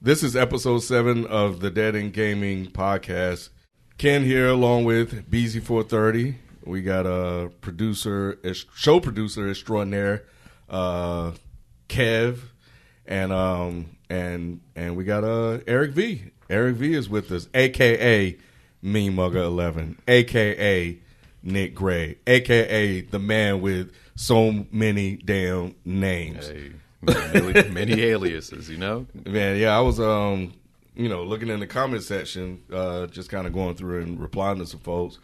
This is episode seven of the Dead End Gaming podcast. Ken here, along with BZ430. We got a producer, show producer extraordinaire, uh, Kev, and um, and and we got uh, Eric V. Eric V is with us, aka Mean Muggah Eleven, aka Nick Gray, aka the man with so many damn names. Hey, many, many aliases, you know. Man, yeah, I was um, you know, looking in the comment section, uh, just kind of going through and replying to some folks,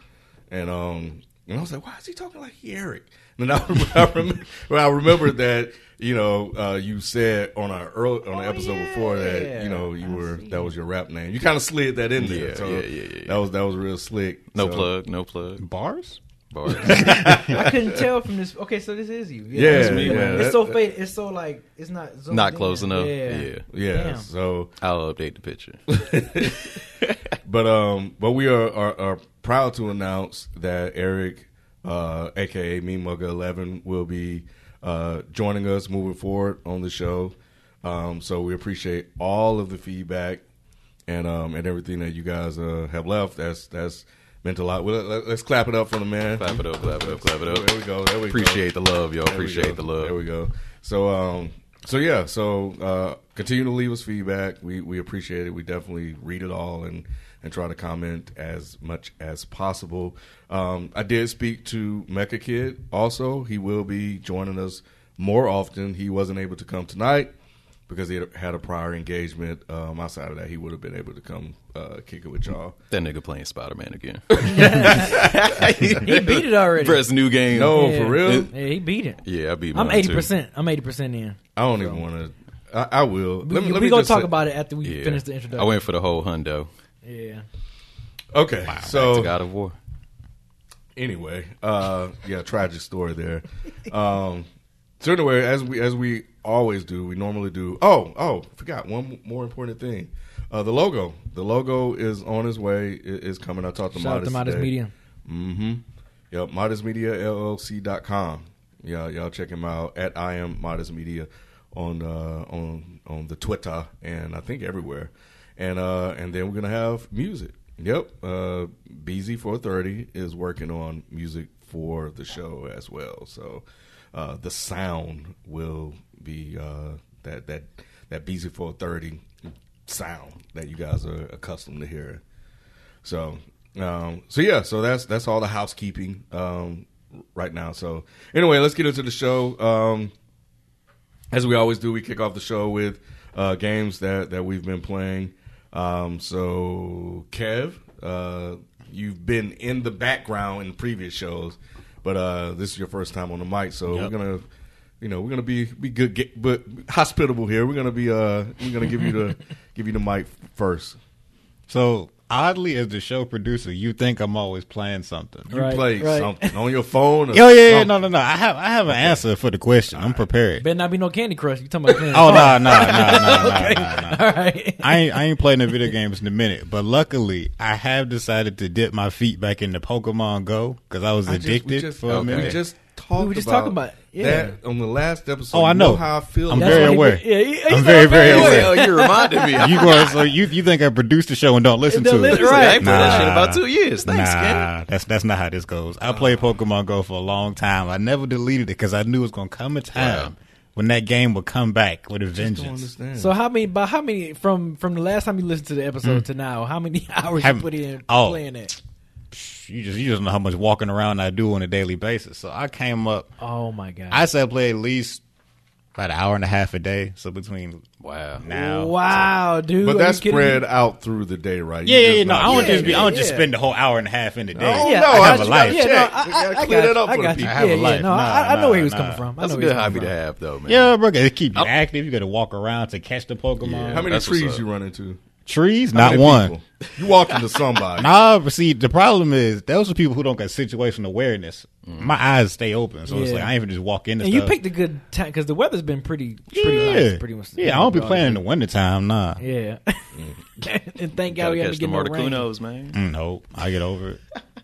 and um, and I was like, why is he talking like he Eric? And I, I remember, well, I remembered that you know uh, you said on our early on the Oh, episode yeah. before that you know you I were see. that was your rap name. You kind of slid that in there. Yeah, so yeah, yeah, yeah, yeah. That was that was real slick. No So- plug, no plug. Bars? Bars. I couldn't tell from this. Okay, so this is you. Yeah, that's me. yeah, it's that- so that- fade. It's so like it's not zoomed Not in. close enough. Yeah. Yeah. Yeah. So I'll update the picture. But um, but we are, are are proud to announce that Eric, uh, aka Me Muggah Eleven, will be uh, joining us moving forward on the show. Um, so we appreciate all of the feedback and um and everything that you guys uh, have left. That's that's meant a lot. Well, let, us clap it up for the man. Clap it up, clap it up, clap it up. There we go. There we go. Appreciate the love, y'all. Appreciate the love. There we go. So um so yeah, so uh continue to leave us feedback. We we appreciate it. We definitely read it all and and try to comment as much as possible. Um I did speak to Mecha Kid also. He will be joining us more often. He wasn't able to come tonight because he had- had a prior engagement. Um outside of that he would have been able to come uh kick it with y'all. That nigga playing Spider Man again. He beat it already. Press new game. No, Yeah. for real? Yeah, he beat it. Yeah, I beat I'm eighty percent. I'm eighty percent in. I don't even want to I, I will. We, Let me, we let me gonna talk say- about it after we Yeah. finish the introduction. I went for the whole hundo. Yeah. Okay. Back to So God of War. anyway, uh, yeah, tragic story there. Um, so anyway, as we as we always do, we normally do. Oh, oh, forgot one more important thing. Uh, the logo. The logo is on its way. It is coming. I talked to Shout out to Modest today. Media. Mm-hmm. Yep, modestmediallc.com. Yeah, y'all check him out at I am Modest Media on uh, on on the Twitter and I think everywhere. And uh, and then we're gonna have music. Yep, uh, BZ430 is working on music for the show as well. So uh, the sound will be uh, that that that BZ430 sound that you guys are accustomed to hearing. So, um, so yeah, so that's that's all the housekeeping um, right now. So, anyway, let's get into the show. Um, as we always do, we kick off the show with uh, games that that we've been playing. Um, so, Kev, uh, you've been in the background in previous shows, but uh, this is your first time on the mic. So Yep. we're gonna. You know, we're gonna be be good, get, but hospitable here. We're gonna be uh, we're gonna give you the give you the mic first. So oddly, as the show producer, you think I'm always playing something. You Right, play right. something on your phone. Or Oh yeah, yeah, no, no, no. I have, I have an answer for the question. I'm prepared. Better not be no Candy Crush. You talking about? Candy Oh no, no, no, no, no, no, no. All right. I ain't, I ain't playing the video games in a minute, but luckily I have decided to dip my feet back into Pokemon Go because I was I just- addicted we just, for a we minute. just talked. We were just about talking about it. Yeah. that on the last episode. Oh, I You know. how I feel. I'm about very what he- aware. Yeah, he- he's I'm not very, very aware. Oh, well, you reminded me. you going so you you think I produced the show and don't listen Don't to listen- it? right. I ain't played that shit in Nah. about two years. Thanks, nah, Ken. that's that's not how this goes. I played Pokemon Go for a long time. I never deleted it because I knew it was gonna come a time Wow. when that game would come back with a Don't vengeance. understand. So how many? But how many from from the last time you listened to the episode hmm. to now? How many hours Have- you put in oh. playing it? You just you just know how much walking around I do on a daily basis. So I came up. Oh my god! I said I play at least about an hour and a half a day. So between Wow. now, wow, dude. but are that's spread me? out through the day, right? Yeah, yeah, yeah. No, I don't Yeah, just be. I don't just spend the whole hour and a half in the day. Oh, Yeah, no, I I have just a life. Yeah, no. I, We I, gotta I clear got that up I for the got you. I have a yeah, yeah, life. no, Nah, I, I know nah, where he was nah. coming from. I That's know a where good he was hobby to have, though, man. Yeah, bro, it keep you oh. active. You got to walk around to catch the Pokemon. How many trees you run into? Trees, How not one. people? You walk into somebody. Nah, but see, the problem is those are people who don't got situational awareness. My eyes stay open, so it's like I ain't even just walk into from. And you picked a good time because the weather's been pretty, pretty yeah, nice. Pretty much. yeah. I don't be playing in the wintertime, nah. Yeah. and thank God we haven't catch the get no rain. Man. Mm, No, I get over it.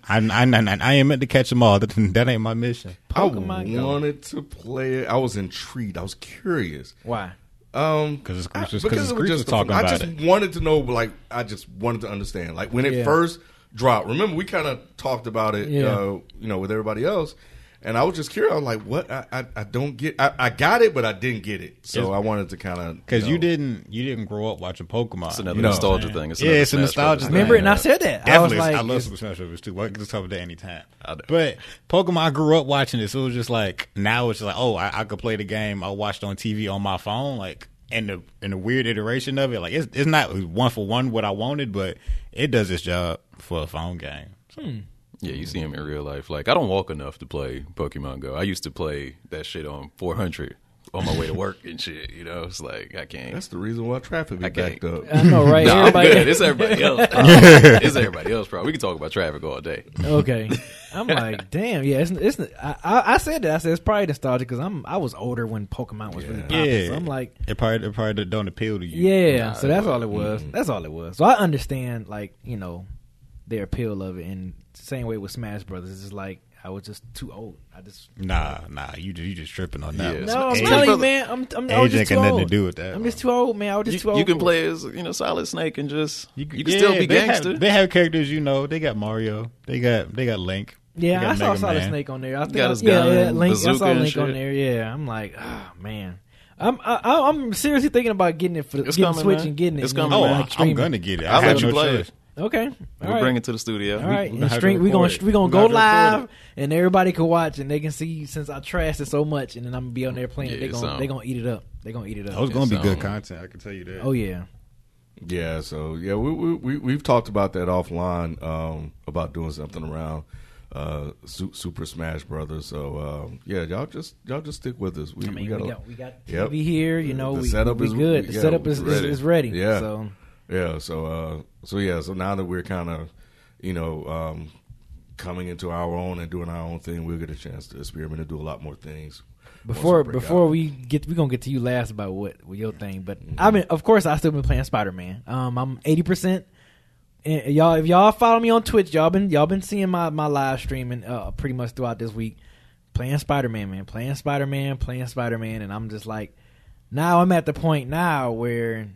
I, I, I, I ain't meant to catch them all. That, that ain't my mission. I Pokemon Go. wanted to play it. I was intrigued. I was curious. Why? Um, 'Cause it's- I- because because it was Screech was just talking I just it. wanted to know, like, I just wanted to understand, like, when it Yeah. first dropped. Remember, we kind of talked about it, Yeah. uh, you know, with everybody else, and I was just curious. I was like, what? I, I, I don't get. I, I got it, but I didn't get it. So It's- I wanted to kind of Because you know. didn't you didn't grow up watching Pokemon. It's another You know nostalgia saying? thing. It's Yeah, another it's a nostalgia Brothers thing. Remember, thing. and I said that. I was Definitely, like, I love it's- Super Smash Bros. too. I can just talk about that anytime. I know. But Pokemon, I grew up watching this. so it was just like now it's just like, oh, I, I could play the game I watched on TV on my phone, like and the and the weird iteration of it, like it's it's not one for one what I wanted, but it does its job for a phone game. Hmm. Yeah, you see mm-hmm. him in real life. Like I don't walk enough to play Pokemon Go. I used to play that shit on 400 on my way to work and shit. You know, it's like I can't. That's the reason why traffic be I backed up. I know, right? Nah, I'm good. It's everybody else. it's everybody else, bro. We can talk about traffic all day. Okay, I'm like, damn, yeah. It's, it's I, I I said that. I said it's probably nostalgic because I'm I was older when Pokemon was really Yeah. popping. Yeah, So I'm like, it probably it probably don't appeal to you. yeah. Nah, so that's it all it was. That's all it was. So I understand, like you know, their appeal of it. And same way with Smash Brothers, it's just like I was just too old. I just Nah, nah, you just you just tripping on that. Yeah, no. I'm Smash telling you, man. I'm I'm, I was Age ain't just too got nothing to old. do with that. I'm just too old, man. I was just You, too old. you can play as you know Solid Snake and just you, You, can still be they gangster. Have, they have characters, you know. They got Mario. They got they got Link. Yeah, they I saw Mega Solid Man. Snake on there. I think got his yeah, gun, yeah, Link. I saw Link on there. Yeah, I'm like, oh man. I'm I, I'm seriously thinking about getting it for It's getting coming, Switch man. and getting it. It's and then, coming, Oh, like, I'm gonna get it. I'll I let you play it. Okay, all We'll right. bring it to the studio. All right, we and have to stream, we gonna record it. we gonna go have to record live, and everybody can watch, and they can see since I trashed it so much, and then I'm gonna be on there playing. Yeah. They gonna so- they gonna eat it up. They gonna eat it That up. it's gonna be It's, good content. I can tell you that. Oh yeah, Yeah, so yeah, we we, we we've talked about that offline um, about doing something around uh, Super Smash Brothers. So um, yeah, y'all just y'all just stick with us. We, I mean, we we got, got we got Yep. TV here. You know, The we setup we is- good. The yeah, setup is, ready. is is ready. Yeah. So yeah. So uh, so yeah, so now that we're kind of you know um, coming into our own and doing our own thing, we'll get a chance to experiment and do a lot more things. before we before out. we get we gonna get to you last about what, what your thing. But Mm-hmm. I mean, of course, I still been playing Spider Man. Um, I'm eighty percent. Y'all, if y'all follow me on Twitch, y'all been y'all been seeing my my live streaming uh, pretty much throughout this week, playing Spider Man, man, playing Spider Man, playing Spider Man, and I'm just like, now I'm at the point now where,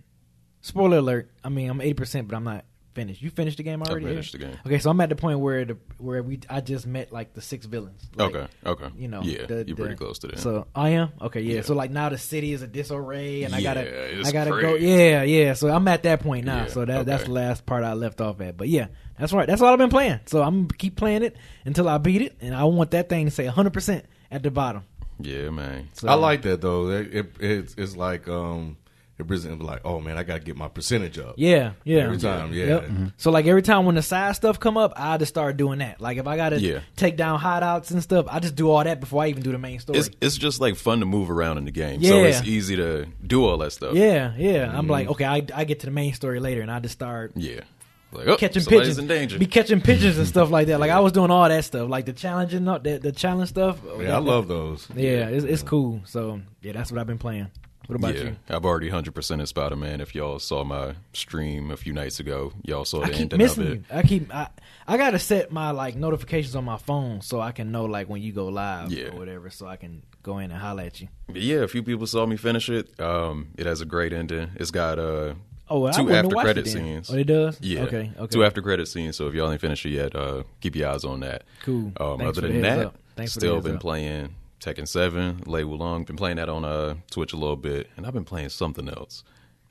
spoiler alert. I mean, I'm eighty percent, but I'm not finished. You finished the game already? I already? finished the game. Okay, so I'm at the point where the where we I just met like the six villains. Like, Okay, okay. you know, yeah, the- you're the- pretty close to that. So I am okay. Yeah. Yeah. So like now the city is a disarray, and I gotta, it's I gotta go. Yeah, yeah. So I'm at that point now. Yeah, so that that's the last part I left off at. But yeah, that's right. That's all I've been playing. So I'm gonna keep playing it until I beat it, and I want that thing to say 100 percent at the bottom. yeah, man. So, I like that though. It, it it's, it's like um, it presents like, oh man, I got to get my percentage up. Yeah, yeah. Every time, yeah. Yep. So like every time when the side stuff come up, I just start doing that. Like if I gotta Yeah. take down hideouts and stuff, I just do all that before I even do the main story. It's it's just like fun to move around in the game, so it's easy to do all that stuff. yeah, yeah. I'm mm-hmm. like, okay, I, I get to the main story later, and I just start yeah. Like oh, catching somebody's pigeons, in danger. be catching pigeons and stuff like that. Like I was doing all that stuff, like the challenging, the, the challenge stuff. Yeah, I love those. Yeah, it's, it's cool. So yeah, that's what I've been playing. What about yeah, you? I've already hundred percent in Spider Man. If y'all saw my stream a few nights ago, y'all saw I the keep ending missing of it. you. I keep I, I gotta set my like notifications on my phone so I can know like when you go live Yeah. or whatever, so I can go in and holler at you. Yeah, a few people saw me finish it. Um, it has a great ending. It's got uh Oh, well, two after credit scenes. Oh, it does. Yeah. Okay. Okay. Two after credit scenes. So if y'all ain't finished it yet, uh, keep your eyes on that. Cool. Um, other than that, up. Thanks for the still been up. playing Tekken Seven, Lei Wulong. Been playing that on uh, Twitch a little bit, and I've been playing something else.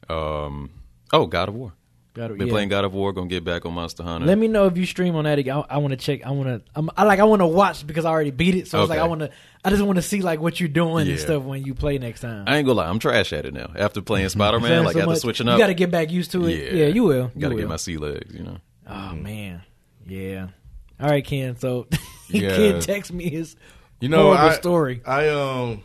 Um, oh, God of War. Gotta- Been yeah. playing God of War. Gonna get back on Monster Hunter. Let me know if you stream on that. again. I, I want to check. I want to. I'm, like. I want to watch because I already beat it. So it's like I want to. I just want to see like what you're doing Yeah. and stuff when you play next time. I ain't gonna lie, I'm trash at it now. After playing Spider Man, like so after much, switching up, You got to get back used to it. Yeah, yeah you will. You Gotta will. get my sea legs, you know. Oh man, yeah. All right, Ken. So Yeah. Ken text me his You know, horrible I, story. I um,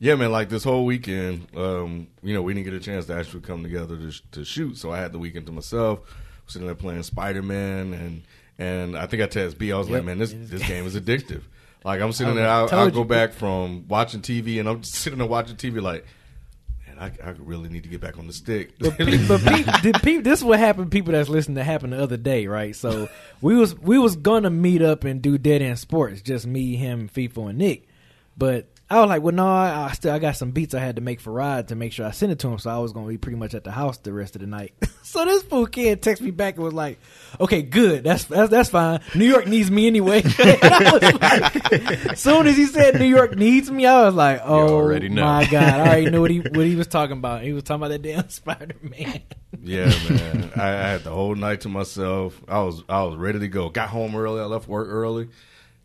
yeah, man. Like this whole weekend, um, you know, we didn't get a chance to actually come together to, to shoot, so I had the weekend to myself. Sitting there playing Spider Man, and and I think I texted B. I was Yep. like, man, this this game is addictive. Like I'm sitting there, I'll, I'll go back from watching TV, and I'm just sitting there watching TV, like, man, I, I really need to get back on the stick. But, pe- but pe- the pe- this is what happened. People that's listening to happened the other day, right? So we was we was gonna meet up and do dead end sports, just me, him, FIFO, and Nick. But I was like, well, no, I, I still I got some beats I had to make for Rod to make sure I sent it to him. So I was gonna be pretty much at the house the rest of the night. so this fool kid texted me back and was like, okay, good, that's that's, that's fine. New York needs me anyway. Like, as soon as he said New York needs me, I was like, oh my god, I already knew what he what he was talking about. He was talking about that damn Spider Man. Yeah, man. I, I had the whole night to myself. I was I was ready to go. Got home early. I left work early.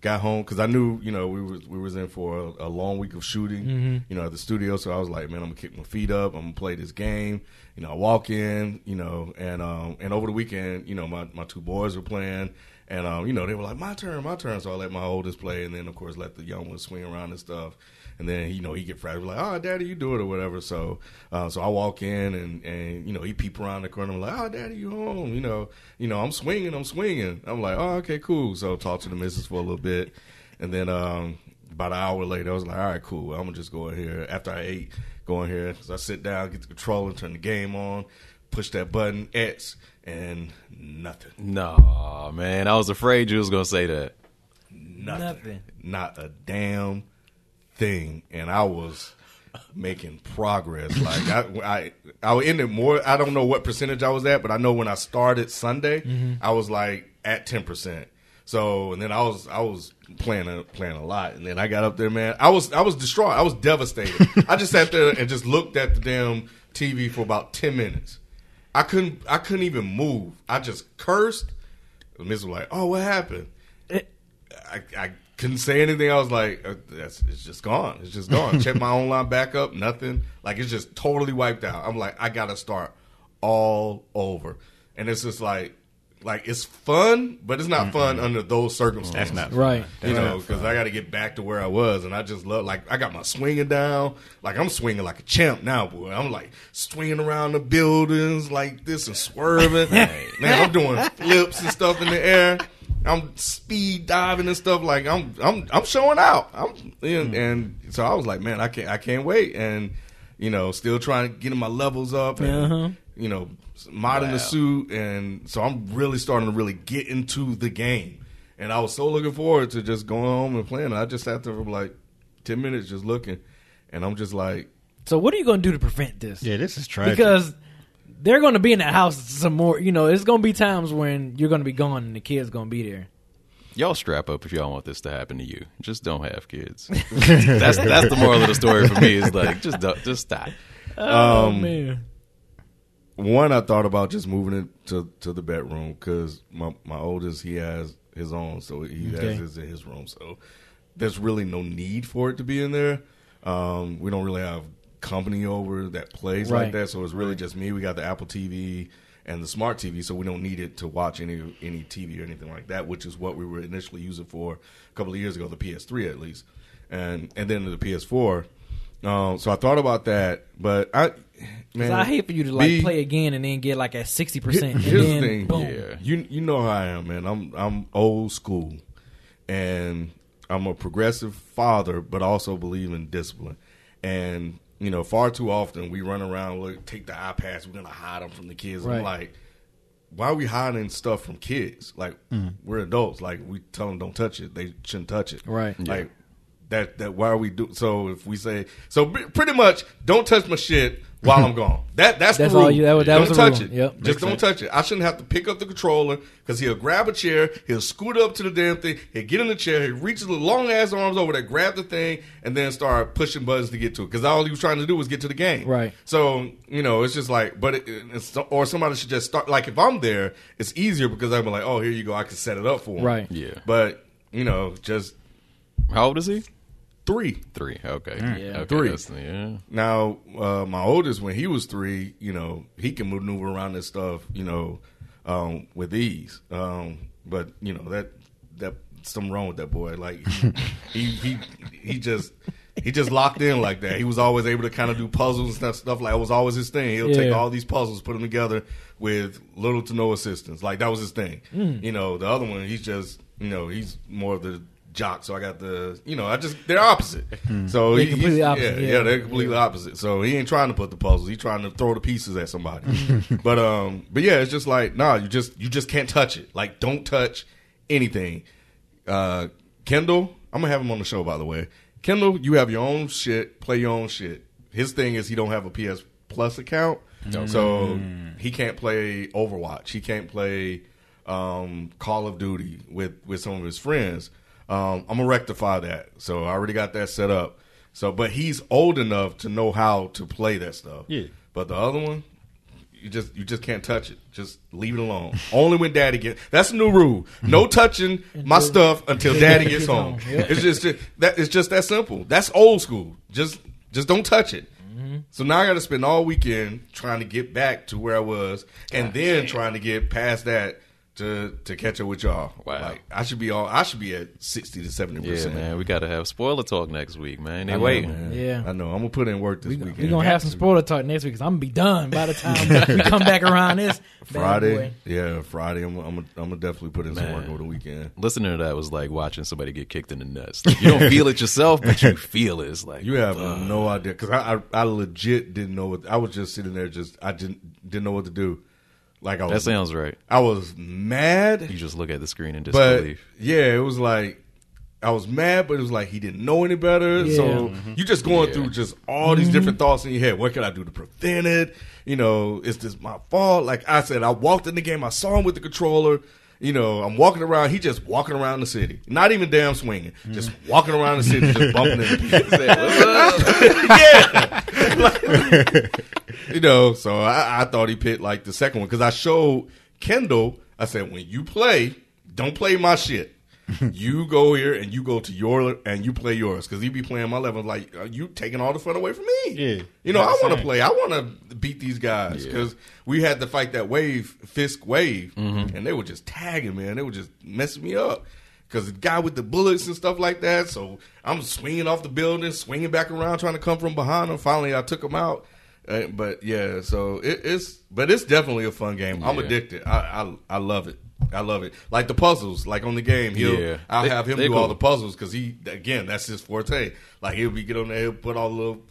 Got home because I knew you know we was we was in for a, a long week of shooting. You know at the studio, so I was like, man, I'm gonna kick my feet up. I'm gonna play this game. You know, I walk in. You know, and um and over the weekend, you know, my my two boys were playing. And um, you know, they were like, "My turn, my turn." So I let my oldest play, and then of course let the young ones swing around and stuff. And then you know he get frustrated like, "Oh, daddy, you do it or whatever." So, uh, so I walk in and and you know he peep around the corner. I'm like, "Oh, daddy, you home?" You know, you know I'm swinging, I'm swinging. I'm like, "Oh, okay, cool." So talk to the missus for a little bit, and then um, about an hour later, I was like, "All right, cool. I'm gonna just go in here after I ate, go in here." So I sit down, get the controller, turn the game on, push that button X, and nothing, No, man, I was afraid you was gonna say that. nothing, Nothing. not a damn thing, and I was making progress. Like I, I, I was in it more. I don't know what percentage I was at, but I know when I started Sunday, mm-hmm. I was like at ten percent. So and then I was I was playing a, playing a lot, and then I got up there, man. I was I was distraught. I was devastated. I just sat there and just looked at the damn TV for about ten minutes. I couldn't I couldn't even move. I just cursed. The miss was like, "Oh, what happened?" Eh. I, I couldn't say anything. I was like, uh, "That's it's just gone. It's just gone." Check my online backup. Nothing. Like it's just totally wiped out. I'm like, I gotta start all over, and it's just like, like it's fun, but it's not fun under those circumstances. That's not Right. You know, because I got to get back to where I was, and I just love like I got my swinging down, like I'm swinging like a champ now, boy. I'm like swinging around the buildings like this and swerving. Man, I'm doing flips and stuff in the air. I'm speed diving and stuff. Like I'm, I'm, I'm showing out. I'm, and, and so I was like, man, I can't, I can't wait. And you know, still trying to get my levels up, and Uh-huh. you know, modding the suit, and so I'm really starting to really get into the game. And I was so looking forward to just going home and playing. I just sat there for like ten minutes just looking, and I'm just like, So what are you gonna do to prevent this? Yeah, this is tragic. because they're going to be in that house some more. You know, it's going to be times when you're going to be gone and the kid's going to be there. Y'all strap up if y'all want this to happen to you. Just don't have kids. that's that's the moral of the story for me. Is like just don't, just stop. Oh Um, man, one I thought about just moving it to to the bedroom because my my oldest he has his own, so he Okay. has his in his room. So there's really no need for it to be in there. Um, we don't really have company over that plays Right. like that, so it's really just me. We got the Apple TV and the smart TV, so we don't need it to watch any any TV or anything like that, which is what we were initially using for a couple of years ago, the PS3 at least, and and then the PS4. Um, so I thought about that, but I man, I hate for you to like be- play again and then get like at sixty percent. and Here's the thing, boom. Yeah. You you know how I am, man. I'm I'm old school, and I'm a progressive father, but also believe in discipline. And you know, far too often we run around, look, take the iPads, we're gonna hide them from the kids. I'm like, why are we hiding stuff from kids? Like mm-hmm. we're adults. Like we tell them don't touch it, they shouldn't touch it. Right. Like that. That why are we do? So if we say so, pretty much, don't touch my shit while I'm gone. That that's, That's the rule. all you- that was- that don't was touch rule. it. Yep. Just Makes don't sense. touch it. I shouldn't have to pick up the controller because he'll grab a chair, he'll scoot up to the damn thing, he'll get in the chair, he reaches the long ass arms over there, grab the thing, and then start pushing buttons to get to it. Because all he was trying to do was get to the game. Right. So you know, it's just like, but it, it's, or somebody should just start. Like if I'm there, it's easier because I'm like, oh, here you go, I can set it up for him. Right. Yeah. But you know, just How old is he? Three. Three. Okay. Yeah. Okay, Three. that's- Yeah. Now, uh, my oldest, when he was three, you know, he can maneuver around this stuff, you know, um, with ease. Um, but you know that that something wrong with that boy. Like he he he just he just locked in like that. He was always able to kind of do puzzles and stuff. Stuff like it was always his thing. He'll take all these puzzles, put them together with little to no assistance. Like that was his thing. Hmm. You know, the other one, he's just you know he's more of the jock. So I got the you know I just they're opposite. So They're he- completely he's- opposite, Yeah, yeah. yeah, they're completely opposite. So he ain't trying to put the puzzles. He's trying to throw the pieces at somebody. but um, but yeah, it's just like nah, you just you just can't touch it. Like don't touch anything. Uh, Kendall, I'm gonna have him on the show by the way. Kendall, you have your own shit. Play your own shit. His thing is he don't have a PS Plus account, so he can't play Overwatch. He can't play um, Call of Duty with with some of his friends. Um, I'm gonna rectify that. So I already got that set up. So, but he's old enough to know how to play that stuff. Yeah. But the other one, you just you just can't touch it. Just leave it alone. Only when daddy gets. That's a new rule. No touching my stuff until daddy gets home. It's just that it's just that simple. That's old school. Just just don't touch it. So now I got to spend all weekend trying to get back to where I was, and then trying to get past that to to catch up with y'all. Wow. Like I should be all I should be at sixty to seventy Yeah, percent. man, we got to have spoiler talk next week, man. They I know, waiting. man. Yeah. I know. I'm gonna put in work this We, weekend. we gonna have some spoiler talk next week because I'm gonna be done by the time we come back around this Friday. Yeah, Friday. I'm I'm I'm gonna definitely put in some work over the weekend. Listening to that was like watching somebody get kicked in the nuts. Like, you don't feel it yourself, but you feel it. It's like You have no idea because I, I I legit didn't know what I was just sitting there just I didn't didn't know what to do. Like I that sounds right. I was mad, You just look at the screen and but disbelief. yeah, it was like I was mad, but it was like he didn't know any better. Yeah. So mm-hmm. you just going Yeah. through just all these mm-hmm. different thoughts in your head. What can I do to prevent it? You know, is this my fault? Like I said, I walked in the game. I saw him with the controller. You know, I'm walking around. He just walking around the city, not even damn swinging, just walking around the city, just bumping into people. yeah, you know. So I, I thought he picked like the second one because I showed Kendall. I said, when you play, don't play my shit. you go here and you go to your and you play yours because he be playing my level. Like are you taking all the fun away from me? Yeah. you know I want to play. I want to beat these guys because we had to fight that wave Fisk wave, mm-hmm. and they were just tagging man. They were just messing me up because the guy with the bullets and stuff like that. So I'm swinging off the building, swinging back around, trying to come from behind him. Finally, I took him out. Uh, but yeah, so it, it's but it's definitely a fun game. I'm Yeah. addicted. I, I I love it. I love it. Like the puzzles, like on the game, he'll Yeah. I'll They- have him they do all the puzzles because he again that's his forte. Like he'll be get on there, he'll put all the little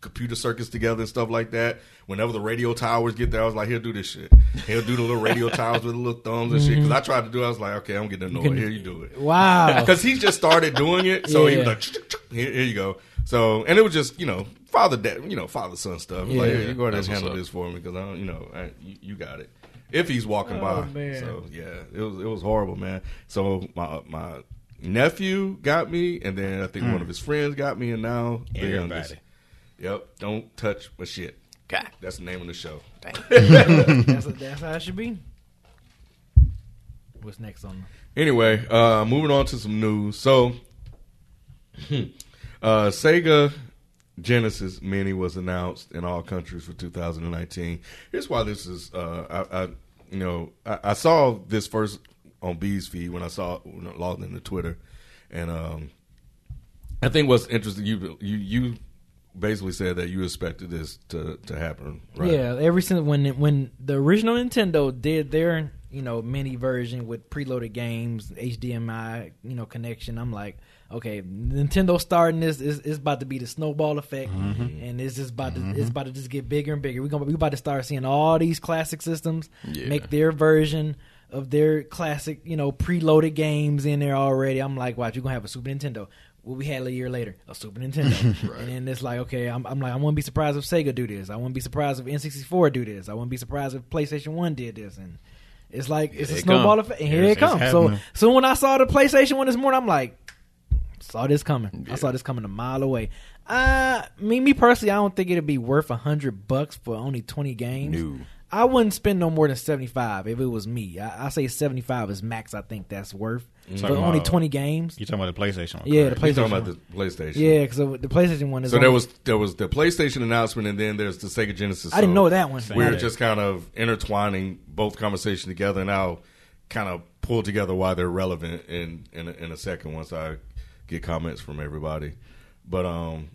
computer circuits together and stuff like that. Whenever the radio towers get there, I was like, he'll do this shit. He'll do the little radio towers with the little thumbs and shit. Because I tried to do, it, I was like, okay, I'm getting annoyed. Here you do it. Wow. Because he just started doing it, so he was like, here, here you go. So, and it was just, you know, father, dad, you know, father son stuff. Like, Yeah. you go ahead and handle this for me because I don't, you know, I, you, you got it. If he's walking Oh, by, man. so yeah, it was it was horrible, man. So my my nephew got me, and then I think one of his friends got me, and now the Everybody. youngest. Yep, don't touch my shit. God. That's the name of the show. that's, that's how it should be. What's next on? Anyway, uh, moving on to some news. So, uh, Sega Genesis Mini was announced in all countries for 2019. Here's why this is. Uh, I, I, you know, I, I saw this first on B's feed when I saw when I logged into Twitter, and um, I think what's interesting. You you you basically said that you expected this to to happen. Right? Yeah, every since when when the original Nintendo did their you know mini version with preloaded games, HDMI you know connection, I'm like, okay, Nintendo starting this is is about to be the snowball effect, mm-hmm. and it's just about to mm-hmm. it's about to just get bigger and bigger. We're gonna we about to start seeing all these classic systems Yeah. make their version of their classic you know preloaded games in there already. I'm like, watch, you're gonna have a Super Nintendo. What we had a year later, a Super Nintendo, and then it's like, okay, I'm, I'm like, I wouldn't be surprised if Sega do this. I wouldn't be surprised if N64 do this. I wouldn't be surprised if PlayStation One did this. And it's like it's Here a it snowball come. effect. And here It's- it comes. So, so when I saw the PlayStation One this morning, I'm like, saw this coming. I saw this coming a mile away. Uh, me, me personally, I don't think it'd be worth a hundred bucks for only twenty games. No. I wouldn't spend no more than seventy five if it was me. I, I say seventy five is max. I think that's worth for Talking only about- twenty games. You talking about the PlayStation? one, Yeah, the PlayStation. You're talking about one. the PlayStation. Yeah, because the PlayStation one is. So only- there was there was the PlayStation announcement, and then there's the Sega Genesis. I didn't So know that one. We're Yeah. just kind of intertwining both conversations together, and I'll kind of pull together why they're relevant in in a, in a second once I get comments from everybody. But um,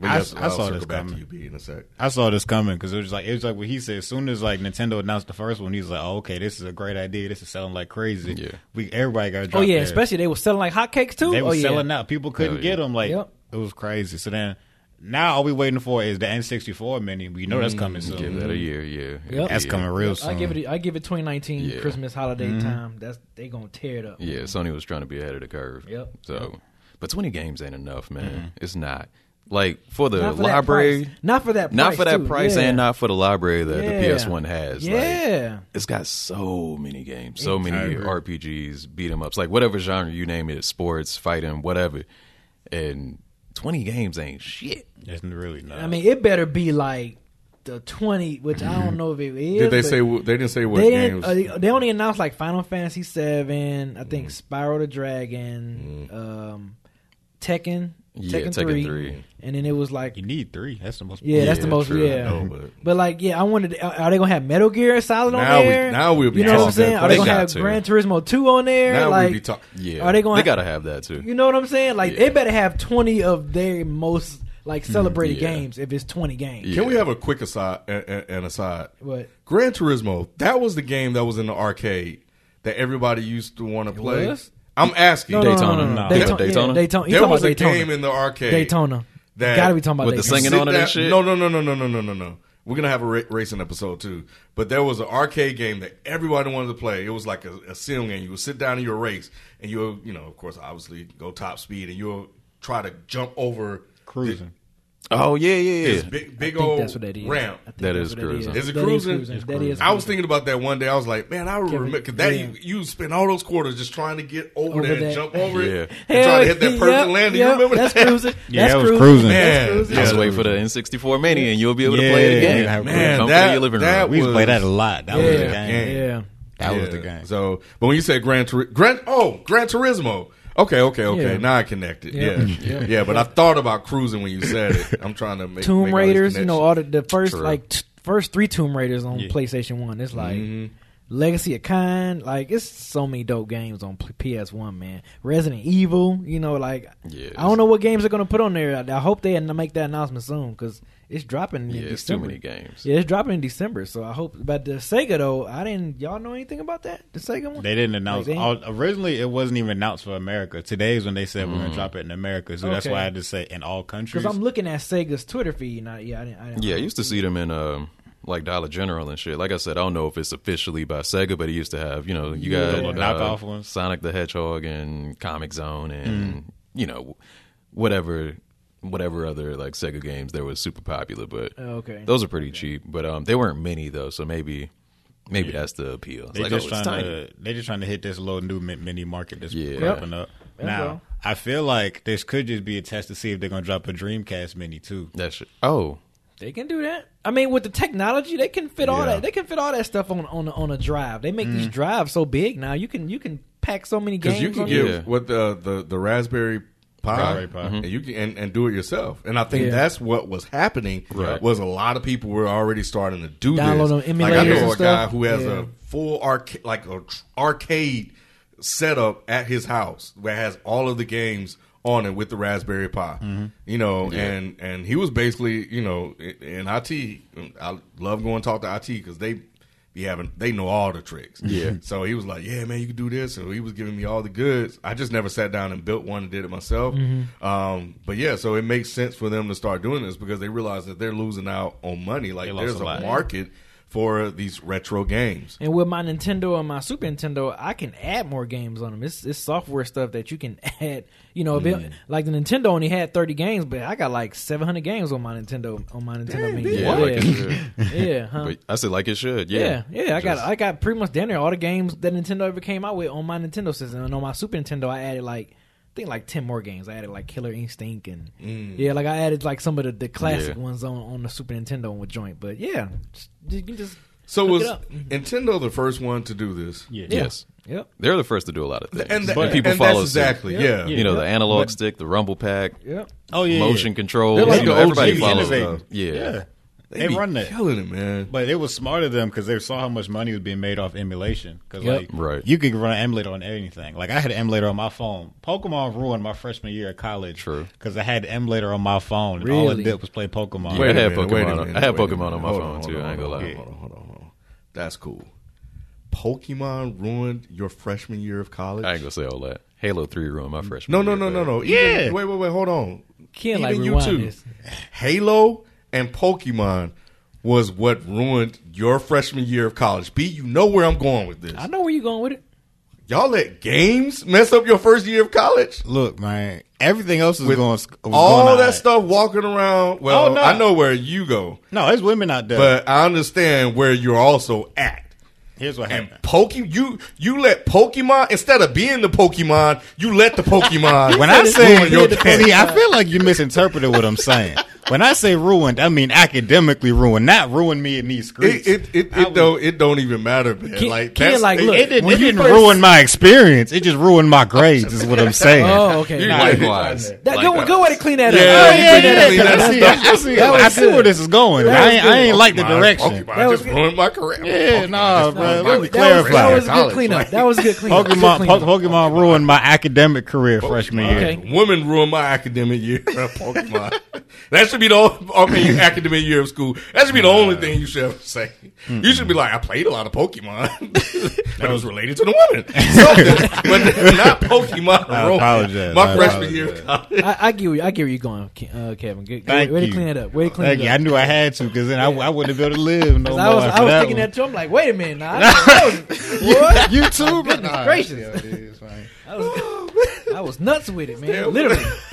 but I- yes, I I'll saw this back to coming. you, B, in a sec. I saw this coming because it was like it was like what he said. As soon as like Nintendo announced the first one, he was like, "Oh, okay, this is a great idea. This is selling like crazy. Yeah. we everybody got." Oh yeah, especially they were selling like hotcakes too. they oh were yeah. selling out. People couldn't yeah. get them. Like Yep. it was crazy. So then now all we waiting for is the N64 mini. We know that's coming soon. Give that a year, yeah. Yep. That's yeah. coming real soon. I give it. I give it 2019 Yeah. Christmas holiday Mm-hmm. time. That's they gonna tear it up. Yeah, Sony was trying to be ahead of the curve. Yep. So but 20 games ain't enough, man. It's not. Like for the Not for library. Not for that price. not for that too. price, Yeah. and not for the library that Yeah. the PS1 has. Like, Yeah. it's got so many games, so I many agree. RPGs, beat 'em ups, like whatever genre you name it, sports, fighting, whatever. And 20 games ain't shit. It's really not. I mean, it better be like the 20, which I don't know if it is. Did they say they didn't say what they games? didn't, uh, they only announced like Final Fantasy Seven, I Mm. think Spyro the Dragon, um, Tekken, Yeah, Tekken, Tekken 3, 3. and then it was like you need three. That's the most. yeah, that's the most true, yeah. know, but- but like yeah, I wanted. Are are they gonna have Metal Gear Solid on Now we- there? now we'll be You know what I'm saying? Are They they gonna have to. Gran Turismo Two on there? now like, we be talking. Yeah, Are they gonna They gotta have that too. you know what I'm saying? Like Yeah. they better have 20 of their most like mm, celebrated yeah. games if it's 20 games. Yeah. Can we have a quick aside and, and- and aside? What? Gran Turismo. That was the game that was in the arcade that everybody used to want to play. was? I'm asking. No, no, Daytona. no, no, no. No. Daytona. Daytona? Yeah, Daytona. There was about a Daytona? game in the arcade. Daytona. that- Gotta be talking about With the singing on it and shit? No, no, no, no, no, no, no, no, no. We're gonna have a ra- racing episode too. But there was an arcade game that everybody wanted to play. It was like a, a sim game. You would sit down in your race, and you'll, you know, of course, obviously go top speed, and you'll try to jump over Cruis'n. Oh yeah, yeah, this yeah. big, big I think old that's what that is. ramp. I think That that's is what Cruis'n. Is it That Cruis'n? That is I was thinking about that one day. I was like, man, I remember because that yeah. you, you spend all those quarters just trying to get over, Over there and that. jump over Yeah. it, and try to hit that perfect Yep, landing. yep, you remember that's that? Cruis'n. Yeah, that's that was Cruis'n. Cruis'n. Man, That's Cruis'n. yeah. Just wait for the N64 Mini, and you'll be able to play the yeah, game. yeah. Come Man, that- your living room. that We used to play was- that a lot. That was the game. yeah. That was the game. So, but when you say Gran Turismo, Gran, oh, Gran Turismo. Okay, okay, okay. Yeah. Now I connected. Yeah. Yeah. yeah, But I thought about Cruis'n when you said it. I'm trying to make Tomb make all Raiders, you know, all the, the first True. like t- first three Tomb Raiders on Yeah. PlayStation One. It's like Mm-hmm. Legacy of Kain. Like it's so many dope games on P- PS One, man. Resident Evil, you know, like Yeah, I don't know what games they're gonna put on there. I, I hope they make that announcement soon because it's dropping in Yeah, it's too December. many games. Yeah, it's dropping in December, so I hope. But the Sega though, I didn't. Y'all know anything about that? The Sega one? They didn't announce. Like, they all, originally, it wasn't even announced for America. Today's when they said we're Mm. going to drop it in America. So that's why I had to say in all countries. Because I'm looking at Sega's Twitter feed. And I, yeah, I didn't. I didn't Yeah, I used to see them in um, like Dollar General and shit. Like I said, I don't know if it's officially by Sega, but it used to have, you know, you Yeah. got The little uh, knockoff ones. Sonic the Hedgehog and Comix Zone and you know whatever whatever other like Sega games that was super popular, but Oh, okay. those are pretty cheap. But um, they weren't many though, so maybe maybe that's the appeal. They like, just oh, trying tiny. to they just trying to hit this little new mini market that's Yeah. popping up. That's now all. I feel like this could just be a test to see if they're gonna drop a Dreamcast mini too. That's shit. Oh, They can do that. I mean, with the technology, they can fit all that. They can fit all that stuff on on on a drive. They make these drives so big now. You can you can pack so many games. because you can on give Yeah. what the the the Raspberry Pi, Raspberry Pi. and you can and, and do it yourself. And I think Yeah. that's what was happening. Right. Was a lot of people were already starting to do Download this. them like I know and a guy who has Yeah. a full arcade, like a tr- arcade setup at his house that has all of the games on it with the Raspberry Pi. Mm-hmm. You know, and and he was basically, you know, in in IT. I love going to talk to IT because they be having they know all the tricks. Yeah. So he was like, "Yeah, man, you can do this." So he was giving me all the goods. I just never sat down and built one and did it myself. Um, but yeah, so it makes sense for them to start doing this because they realize that they're losing out on money. Like They there's a a, market for these retro games. And with my Nintendo and my Super Nintendo, I can add more games on them. It's, it's software stuff that you can add. You know, if Mm. it, like the Nintendo only had thirty games, but I got like seven hundred games on my Nintendo on my Nintendo Mini. yeah, like yeah, huh? But I said like it should. Yeah, Yeah, yeah, I got I got pretty much down there all the games that Nintendo ever came out with on my Nintendo system, and on my Super Nintendo I added like I think like ten more games. I added like Killer Instinct and mm. yeah, like I added like some of the, the classic Yeah. ones on on the Super Nintendo with joint. But yeah, just, you can just So Look was it up. Mm-hmm. Nintendo the first one to do this? Yeah. Yes, yep they're the first to do a lot of things, And, th- and people and follow that's suit. exactly Yeah. yeah. You know, the analog But- stick, the rumble pack, yep. Oh yeah, motion control. They're like you know, everybody follows. innovating. Yeah. yeah. They, They be run that. killing it, man. But it was smart of them because they saw how much money was being made off emulation. Because Yep. like, Right. you could run an emulator on anything. Like I had an emulator on my phone. Pokemon ruined my freshman year at college. True. Because I had the emulator on my phone. And all it did was play Pokemon. Wait, I a had minute, wait a Pokemon on- minute, I had Pokemon minute. on my Hold phone, hold too, I ain't gonna lie. on, Hold on, hold on, hold on. That's cool. Pokemon ruined your freshman year of college. I ain't gonna say all that. Halo Three ruined my freshman. no, no, year, no, no, but- no. Yeah. Even, wait, wait, wait. Hold on. Can't like Even you too. this. Halo and Pokemon was what ruined your freshman year of college. B, you know where I'm going with this. I know where you're going with it. Y'all let games mess up your first year of college? Look, man. Everything else is with going. Was all going that alright. stuff walking around. Well, Oh, no. I know where you go, No, there's women out there. but I understand where you're also at. here's what And happened. Poke you you let Pokemon instead of being the Pokemon, you let the Pokemon When I say, ruin your day. see, I feel like you misinterpreted what I'm saying. When I say ruined, I mean academically ruined, not ruin me in these streets. It it it, it would- don't it don't even matter, man. Ken- like Ken, like, it- look, It didn't, it didn't first- ruin my experience. It just ruined my grades. Is what I'm saying. Oh, okay. You Nah, Likewise. that, Likewise. good, good way to clean that Yeah, up. yeah, Good way to yeah, that yeah, yeah, I see, That's- I see, that I see where this is going. I ain't. I ain't like the direction. Pokemon That was just ruined my career. Yeah, nah, bro, let me That was, clarify. that was a good cleanup. That was a good cleanup. Pokemon, po- Pokemon ruined my academic career freshman year. Okay. Women ruined my academic year. Pokemon. that should be the only, I mean, academic year of school. That should be the only thing you should ever say. You should be like, I played a lot of Pokemon. that was related to the woman. But not Pokemon. I ruined apologize. My I freshman year of apologize. college. I, I get where you, I get where you're going, uh, Kevin. Good, Thank way you. to clean it up. Way to clean Thank it you. up. I knew I had to because then I, I wouldn't be able to live no 'Cause more. I was, I was that thinking one. that too. I'm like, wait a minute, now. I didn't know. What? YouTube, Goodness gracious. I was, I was nuts with it, man. Damn. Literally.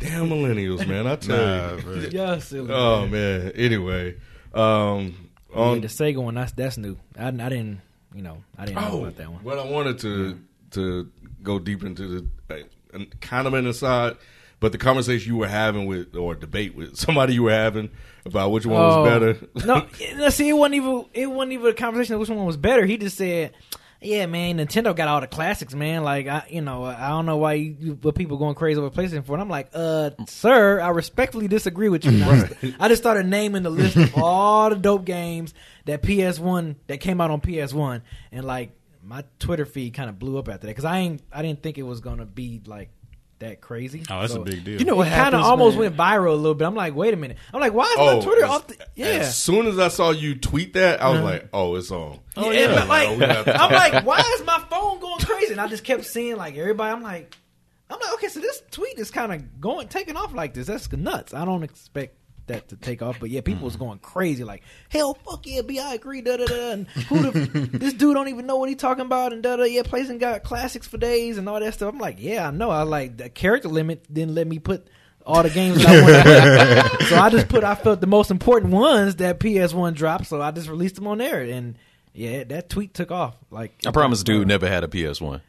Damn millennials, man. I tell Nah, you. bro. yeah, silly. Oh, man. Anyway. Um, Yeah, the Sega one, that's that's new. I, I didn't, you know, I didn't know Oh, about that one. well, I wanted to to go deep into the uh, and kind of an aside, but the conversation you were having with or debate with somebody you were having about which one was better. Oh. no, no, see, it wasn't even it wasn't even a conversation of which one was better. He just said, "Yeah, man, Nintendo got all the classics, man. Like, I, you know, I don't know why you, what people going crazy over PlayStation for." And I'm like, "Uh, sir, I respectfully disagree with you." And I, just, I just started naming the list of all the dope games that PS1 that came out on PS1, and like my Twitter feed kind of blew up after that because I ain't I didn't think it was gonna be like that crazy. Oh, that's So- a big deal. You know what it kind of almost man? went viral a little bit. I'm like, wait a minute. I'm like, why is Oh, my Twitter off? The, yeah. As soon as I saw you tweet that, I was uh-huh. like, "Oh, it's on." Oh, yeah. yeah, but like, we got- I'm like, why is my phone going crazy? And I just kept seeing like everybody. I'm like, I'm like, okay, so this tweet is kind of going taking off like this. That's nuts. I don't expect that to take off, but yeah, people was mm-hmm. going crazy. Like, hell, fuck yeah, B, I agree. Da da da. And who the this dude don't even know what he talking about. And da da. Yeah, PlayStation got classics for days and all that stuff. I'm like, yeah, I know. I like the character limit didn't let me put. All the games that I wanted, to put. so I just put. I felt the most important ones that PS1 dropped, so I just released them on there, and yeah, that tweet took off. Like I promise, dude never had a PS One.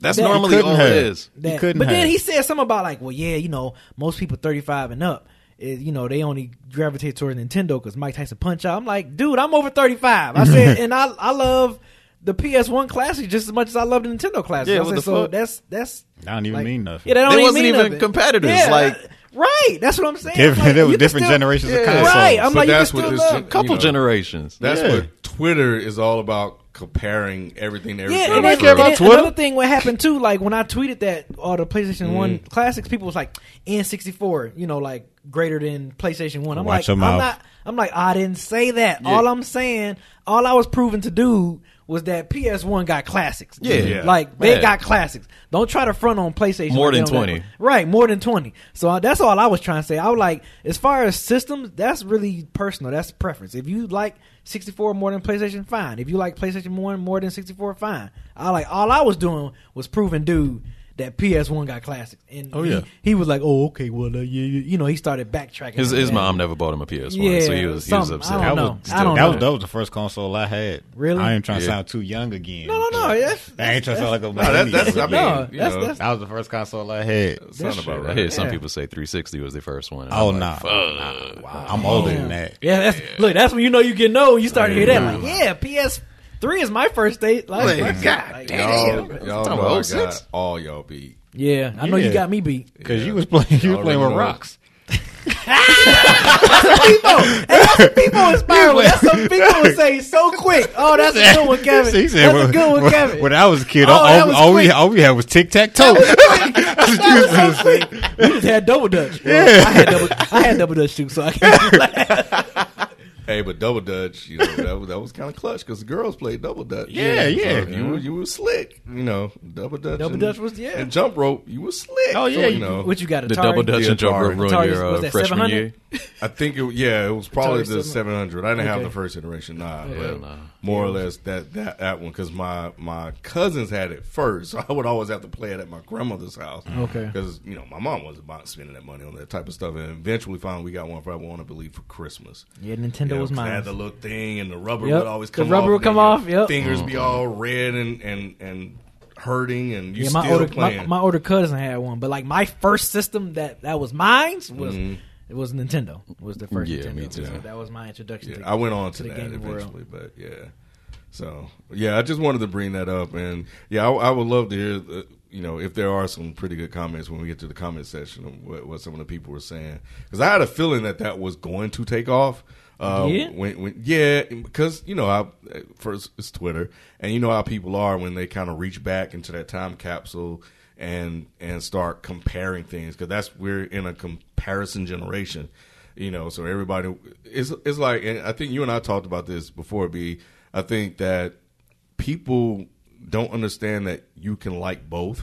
That's That- normally couldn't all have. it is. You that, couldn't but then have. he said something about like, well, yeah, you know, most people 35 and up, is, you know, they only gravitate toward Nintendo because Mike Tyson Punch Out. I'm like, dude, I'm over 35. I said, and I I love the PS1 classic just as much as I love the Nintendo classic. Yeah, I said, so fuck? that's that's I don't even like- mean nothing. yeah, they don't They even wasn't mean even nothing. competitors, Yeah, like- right. That's what I'm saying. Different- I'm like, there was different still- generations of Yeah. consoles. Right. I'm But like, you that's can what still this love. gen- Couple you know, generations. That's Yeah. what Twitter is all about comparing everything to everything. Yeah, and, I then, care about and then Twitter. another thing, what happened too, like when I tweeted that all the PlayStation Mm. One classics, people was like N64, you know, like greater than PlayStation One. I'm Watch like, your I'm mouth. not. I'm like, I didn't say that. Yeah. All I'm saying, all I was proving to do was that PS1 got classics. Yeah. Yeah. like they Yeah. got classics. Don't try to front on PlayStation. More like than they don't 20. right? More than twenty. So uh, that's all I was trying to say. I was like, as far as systems, that's really personal. That's preference. If you like 64 more than PlayStation, fine. If you like PlayStation One more than 64, fine. I like all I was doing was proving dude that PS1 got classics. And Oh, he, yeah. he was like, oh okay, well uh, yeah, you, you know, he started backtracking. His his mom never bought him a PS One, Yeah, so he was he was upset. I don't That know. was, I don't that, know. was that was the first console I had. Really? I ain't trying to sound too young again. No, no, no. That's, I ain't trying to sound like a No, that, that's I mean, No, you that's- know, that's- That was the first console I had. sound that's about I hear some Yeah. people say 360 was their first one. Oh I'm no, like, fuck. I'm older than that. Yeah, that's look. That's when you know you get old. You start to hear that. Like, yeah, PS three is my first date. Like, Like, my God like, damn. Y'all, Talking y'all know I got all y'all beat. Yeah, I know you got me beat. Because Yeah. you was playing, you I was playing already with know. rocks. people, and that's what people inspire. with. That's what people would say so quick. Oh, that's a good one, Kevin. He said, that's a good one, Kevin. When I was a kid, Oh, all, that all, was all we, quick. all we had was tic tac toe. That was so quick. We just had double dutch. Well, I had double. I had double dutch too, so I can't. Hey, but double dutch, you know, that, was- that was kind of clutch because the girls played double dutch. Yeah, yeah. So you were you were slick, you know. Double dutch, Double and, dutch was- yeah. and jump rope. You were slick. Oh, yeah, So, you you- know. What you got? Atari? The double dutch The and jump rope ruined Atari, your was uh, that freshman 700? year. I think it, yeah, it was probably Atari the 700. I didn't have the first iteration, nah, Yeah. but nah. More or less that that that one because my my cousins had it first, so I would always have to play it at my grandmother's house. Okay. because you know my mom wasn't about spending that money on that type of stuff, and eventually finally we got one for I want to believe for Christmas. Yeah, Nintendo You know, was mine. had the little thing, and the rubber Yep. would always come. The rubber off, would come off, yep. Fingers be mm-hmm. all red and and and hurting, and you yeah, my still older my, playing. my older cousin had one, but like my first system that that was mine was mm-hmm. It was Nintendo. Was the first Yeah, Nintendo. me too. So that was my introduction. Yeah, to I went on to, to the that gaming world. eventually, but yeah. So yeah, I just wanted to bring that up, and yeah, I, I would love to hear, uh, you know, if there are some pretty good comments when we get to the comment section of what, what some of the people were saying, because I had a feeling that that was going to take off. Uh, Yeah? when, when, yeah, because you know, I, first it's Twitter, and you know how people are when they kind of reach back into that time capsule and and start comparing things, because that's we're in a comparison generation you know so everybody it's it's like and i think you and i talked about this before b i think that people don't understand that you can like both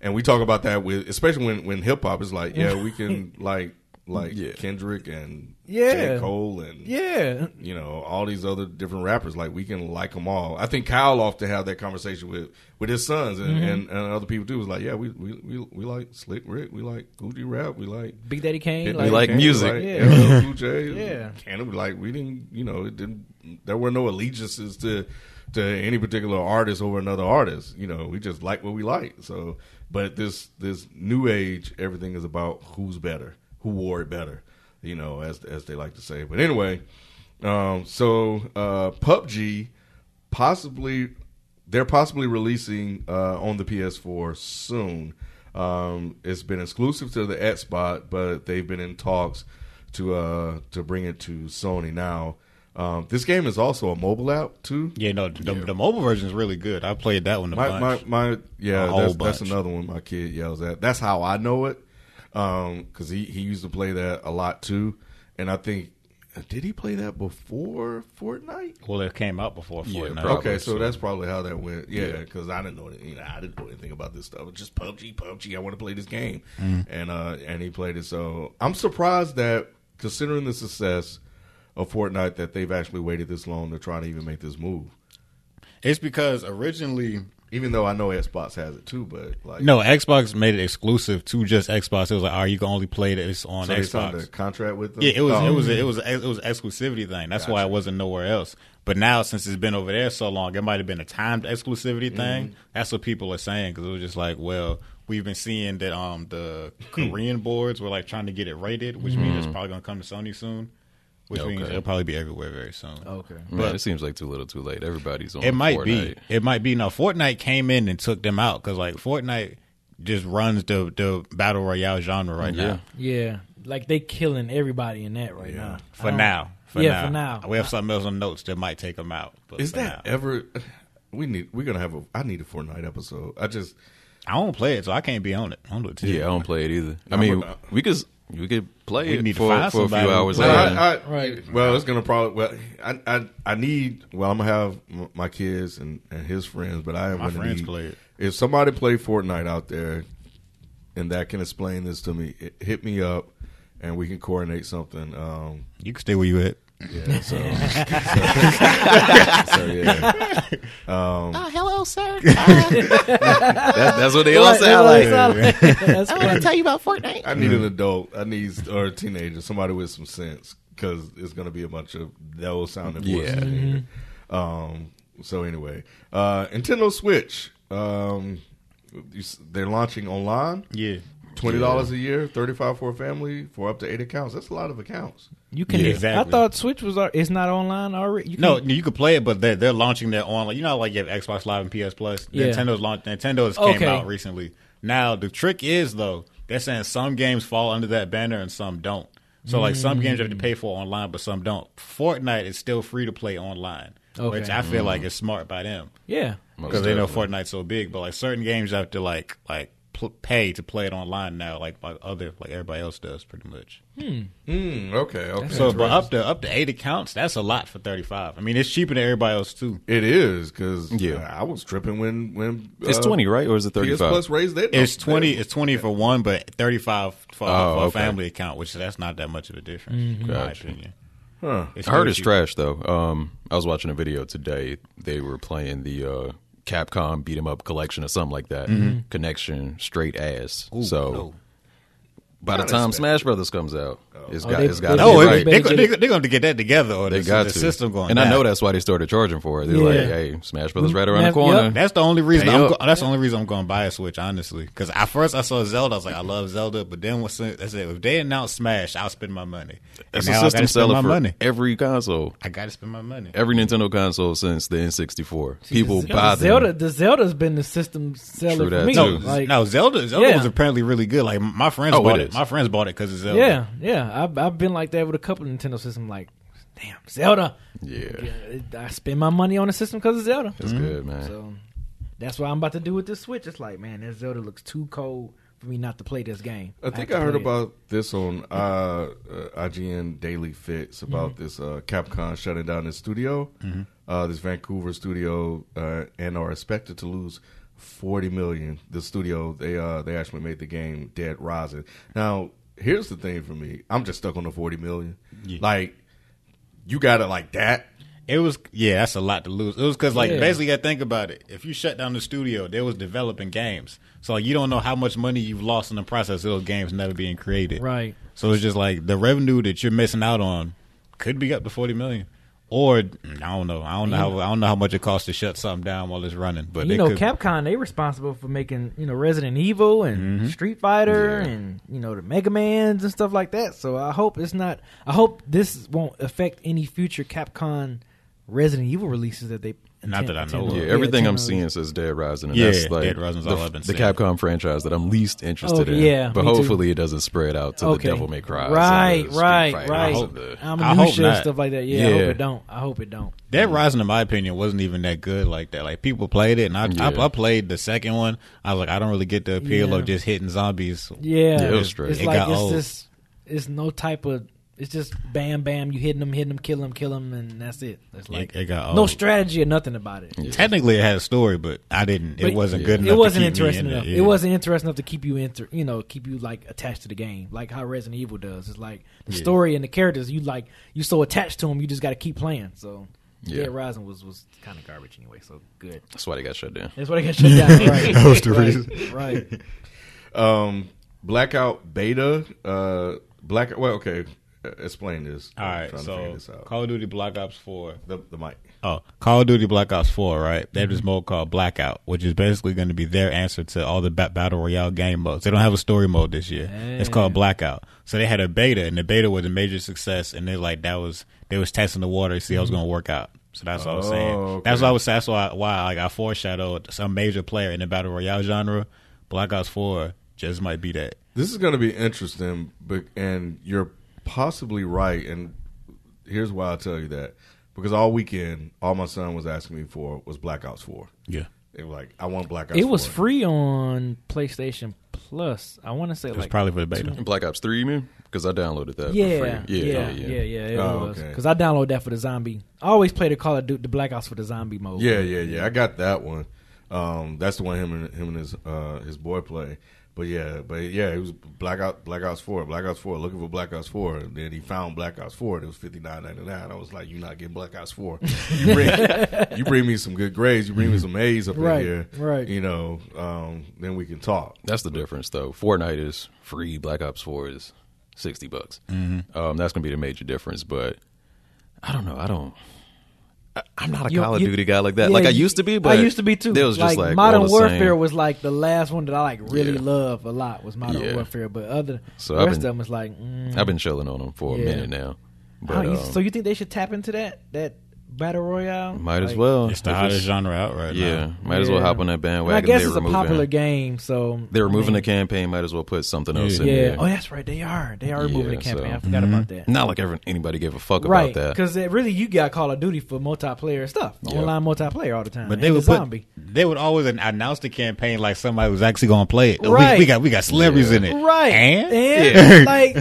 and we talk about that with especially when when hip-hop is like yeah we can like like Yeah. kendrick and Yeah. J. cole and Yeah, you know all these other different rappers like we can like them all i think kyle often have that conversation with with his sons and, Mm-hmm. and, and other people too was like yeah we, we we we like slick rick we like Gucci rap we like Big Daddy Kane. Like, Me like Kane, music. like Yeah. LL Cool J, Yeah. Canada, like we didn't, you know, it didn't. There were no allegiances to to any particular artist over another artist. You know, we just like what we like. So, but this this new age, everything is about who's better, who wore it better. You know, as as they like to say. But anyway, um, so uh, PUBG possibly they're possibly releasing uh, on the PS4 soon. Um, it's been exclusive to the Xbox, but they've been in talks to uh, to bring it to Sony now. Um, this game is also a mobile app too. Yeah, no, the, the mobile version is really good. I played that one a My, bunch. my, my, yeah, A whole that's, that's another one my kid yells at. That's how I know it, because he, he used to play that a lot too. And I think, did he play that before Fortnite? well, it came out before Yeah, Fortnite. probably. Okay, so, so. that's probably how that went. Yeah, because I didn't know, that- you know, I didn't know anything about this stuff. It's just PUBG, PUBG. I want to play this game, and uh, and he played it. So I'm surprised that, considering the success of Fortnite, that they've actually waited this long to try to even make this move. It's because originally, Even though I know Xbox has it too, but like no, Xbox made it exclusive to just Xbox. It was like, all right, you can only play this on so they signed a Xbox. contract with them. Yeah, it was Oh, it was it was it was an exclusivity thing. That's why it wasn't nowhere else. But now, since it's been over there so long, it might have been a timed exclusivity mm-hmm. thing. That's what people are saying because it was just like, well, we've been seeing that um the hmm. Korean boards were like trying to get it rated, which means it's mm. probably gonna come to Sony soon. Which means it'll probably be everywhere very soon. Okay. Man, it seems like too little, too late. Everybody's on. It might be. It might be. No, Fortnite came in and took them out because like Fortnite just runs the the battle royale genre right Yeah. now. Yeah, like they killing everybody in that right Yeah. now. For now. For Yeah, now. for now. We have something else on notes that might take them out. But Is that now. ever? We need. We're gonna have a. I need a Fortnite episode. I just. I don't play it, so I can't be on it. I don't do it too. Yeah, I don't play it either. I I'm mean, a- we could we could play We it need for, find for a few hours. Well. I, I, Right. Well, it's gonna probably. Well, I, I, I need. Well, I'm gonna have my kids and, and his friends, but I am My gonna friends need, play it. If somebody play Fortnite out there, and that can explain this to me, it, hit me up, and we can coordinate something. Um, You can stay where you at. Yeah. So. so, yeah. Oh, hello, sir. That's, that's what they all sound like. That's I want to tell you about Fortnite. I need an adult. I need or a teenager, somebody with some sense, because it's going to be a bunch of those sounding voices. Yeah. in here. Um. So anyway, uh, Nintendo Switch. Um, they're launching online. Yeah. Twenty dollars a year, thirty five for a family for up to eight accounts. That's a lot of accounts. You can. Yeah, I thought Switch was. It's not online already. You No, you could play it, but they're they're launching their online. You know, like you have Xbox Live and PS Plus. Yeah. Nintendo's launched. Nintendo's came Okay. out recently. Now the trick is though, they're saying some games fall under that banner and some don't. So like some games you have to pay for online, but some don't. Fortnite is still free to play online, Okay. which I feel mm. like is smart by them Yeah. because they know Fortnite's so big. But like certain games, you have to like like pl- pay to play it online now, like like other like everybody else does, pretty much. Mm, okay, okay. So, but up to up to eight accounts, that's a lot for thirty five. I mean, it's cheaper than everybody else too. it is because Yeah. I was tripping when when It's uh, 20, right? Or is it PS 35? Plus raised their It's twenty. It's twenty for one, but thirty five for, Oh, for a family account, which that's not that much of a difference, in my opinion. Huh. It's I heard it's cheap. trash though. Um, I was watching a video today. They were playing the uh, Capcom beat 'em up collection or something like that. Mm-hmm. Connection straight ass. Ooh, so no. By the time expected. Smash Brothers comes out, oh. it's Oh, got they- it's got they- to No, be they- right. they- they're, better they're, they're going to get that together, or They the, got the to. system going. and I down. know that's why they started charging for it. They're like, Yeah. "Hey, Smash Brothers right around Yep. the corner." That's the only reason. Pay I'm up. go- that's the only reason I'm going to buy a Switch, honestly. Because at first I saw Zelda, I was like, I love Zelda, but then once I said, if they announce Smash, I'll spend my money. That's and a now I system gotta spend seller my for money. every console, I got to spend my money. every Nintendo console since the N64. People the, buy them. Zelda. The Zelda's been the system seller True for that, me. too. No, Like, no, Zelda. Zelda Yeah. was apparently really good. Like my friends Oh, bought it it. is. My friends bought it because it's Zelda. yeah, yeah. I've I've been like that with a couple of Nintendo systems. Like, damn, Zelda. Yeah, I spend my money on the system because of Zelda. it's good, man. So that's what I'm about to do with this Switch. It's like, man, that Zelda looks too cold for me not to play this game. I think have I, heard play it. about this on uh, uh, IGN Daily Fix about Mm-hmm. this uh, Capcom shutting down this studio, uh, this Vancouver studio, uh, and are expected to lose forty million. The studio they uh, they actually made the game Dead Rising. Now here's the thing for me, I'm just stuck on the forty million. Like you got it like that. It was yeah, that's a lot to lose. It was because like Yeah. basically, I think about it. If you shut down the studio, they was developing games, so like, you don't know how much money you've lost in the process of those games never being created. Right. So it's just like the revenue that you're missing out on could be up to forty million, or I don't know. I don't know how I don't know how much it costs to shut something down while it's running. But you know, could, Capcom they responsible for making you know Resident Evil and Mm-hmm. Street Fighter and you know the Mega Man's and stuff like that. So I hope it's not. I hope this won't affect any future Capcom Resident Evil releases that they. Not that I know of. Yeah, Yeah, everything I'm seeing release. says Dead Rising, and Yeah, that's like Dead Rising's the, all I've been the seeing. Capcom franchise that I'm least interested Okay, in. yeah, but me too. hopefully it doesn't spread out to Okay. the Devil May Cry, Right, right, right. I hope- I'm I a hope not. stuff like that. Yeah, I hope Yeah. it don't. I hope it don't. Dead Rising, in my opinion, wasn't even that good like that. Like people played it, and I, Yeah. I, I played the second one. I was like, I don't really get the appeal Yeah. of just hitting zombies. Yeah, Yeah, it was it's, straight. it's It like got it's old. just it's no type of. It's just bam, bam. You hitting them, hitting them, kill them, kill them, and that's it. It's like It, it got no strategy or nothing about it. Technically, it had a story, but I didn't. But it wasn't yeah. good enough. It wasn't to keep me interesting in enough. It, It wasn't interesting enough to keep you inter, you know, keep you like attached to the game, like how Resident Evil does. It's like the Yeah. story and the characters. You like you so attached to them, you just got to keep playing. So Yeah. Dead Rising was was kind of garbage anyway. So good. That's why they got shut down. That's why they got shut down. Right. That was the right. reason. Right. Um, Blackout Beta. Uh, Black. Well, okay. Explain this. All right, so this out. Call of Duty Black Ops Four. the the mic. Oh, Call of Duty Black Ops 4, right? They have Mm-hmm. this mode called Blackout, which is basically going to be their answer to all the ba- Battle Royale game modes. They don't have a story mode this year. It's called Blackout. So they had a beta, and the beta was a major success, and they like that was they was testing the water to see how it was going to work out. So that's what I was saying. Oh, okay. That's why I was. That's why why like I foreshadowed some major player in the Battle Royale genre. Black Ops 4 just might be that. This is going to be interesting, but and you're possibly right. And here's why I tell you that because all weekend, all my son was asking me for was Black Ops Four. Yeah. They were like, "I want Black Ops." It was free on PlayStation Plus. I want to say It was like probably for the beta. Black Ops Three, you mean? Because I downloaded that. Yeah, for yeah, free. yeah, yeah, yeah. It Oh, was okay. because I downloaded that for the zombie. I always play the Call of Duty, the Black Ops for the zombie mode. Yeah, yeah, yeah. I got that one. Um, that's the one him and him and his uh, his boy play. But yeah, but yeah, it was Black Ops Black Ops Four, Black Ops Four, looking for Black Ops Four. And then he found Black Ops Four, and it was fifty nine ninety nine. I was like, "You're not getting Black Ops Four. You bring, you bring me some good grades. You bring me some A's up Right, in here, right. You know, um, then we can talk. That's the difference, though. Fortnite is free. Black Ops Four is sixty bucks. Mm-hmm. Um, that's gonna be the major difference. But I don't know. I don't. I'm not a You- Call of you- Duty guy like that. Yeah, like I used to be, but I used to be too. It was just like, Modern Warfare same. was like the last one that I like really Yeah. love a lot was Modern Yeah. Warfare. But other So the rest been- of them is like. Mm, I've been chilling on them for a minute now. But um, so you think they should tap into that that battle royale. Might as Like, well. It's the If hottest genre out right Yeah, now. Yeah, might as well Yeah. hop on that and bandwagon. I guess They're it's a popular game, so They're I removing mean, the campaign. Might as well put something else in Yeah. there. Oh, that's right. They are. They are removing Yeah, the campaign. so- I forgot about mm-hmm. that. Not like ever, anybody gave a fuck Right, about that. because really you got Call of Duty for multiplayer stuff, Yeah. online multiplayer all the time. But And they the would put, zombie, they would always announce the campaign like somebody was actually going to play it. We- Right. We, got we got celebrities Yeah. in it, right? And, and like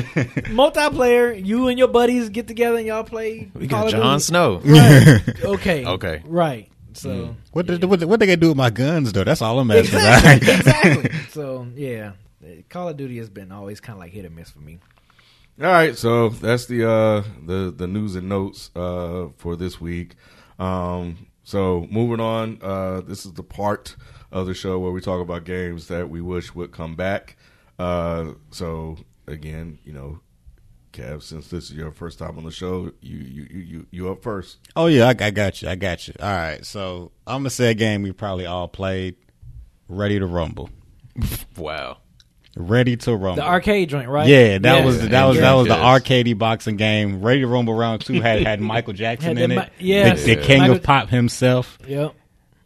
multiplayer, you and your buddies get together and y'all play. We Call got of Jon Snow. Right. Okay. Okay. Right. So what did, what, what they gonna do with my guns though? That's all I'm asking. exactly. exactly. So yeah, Call of Duty has been always kind of like hit or miss for me. All right, so that's the uh, the the news and notes uh, for this week. Um, so moving on, uh, this is the part of the show where we talk about games that we wish would come back. Uh, so again, you know, Kev, since this is your first time on the show, you you you you, you up first. Oh yeah, I, I got you. I got you. All right, so I'm gonna say a game we probably all played. Ready to rumble. Wow. Ready to rumble. The arcade joint, right? Yeah, that Yes. was that was that was the Yes. arcadey boxing game. Ready to Rumble Round Two had had Michael Jackson Had in the it. Mi- yes. the, the king Michael- of pop himself. Yep.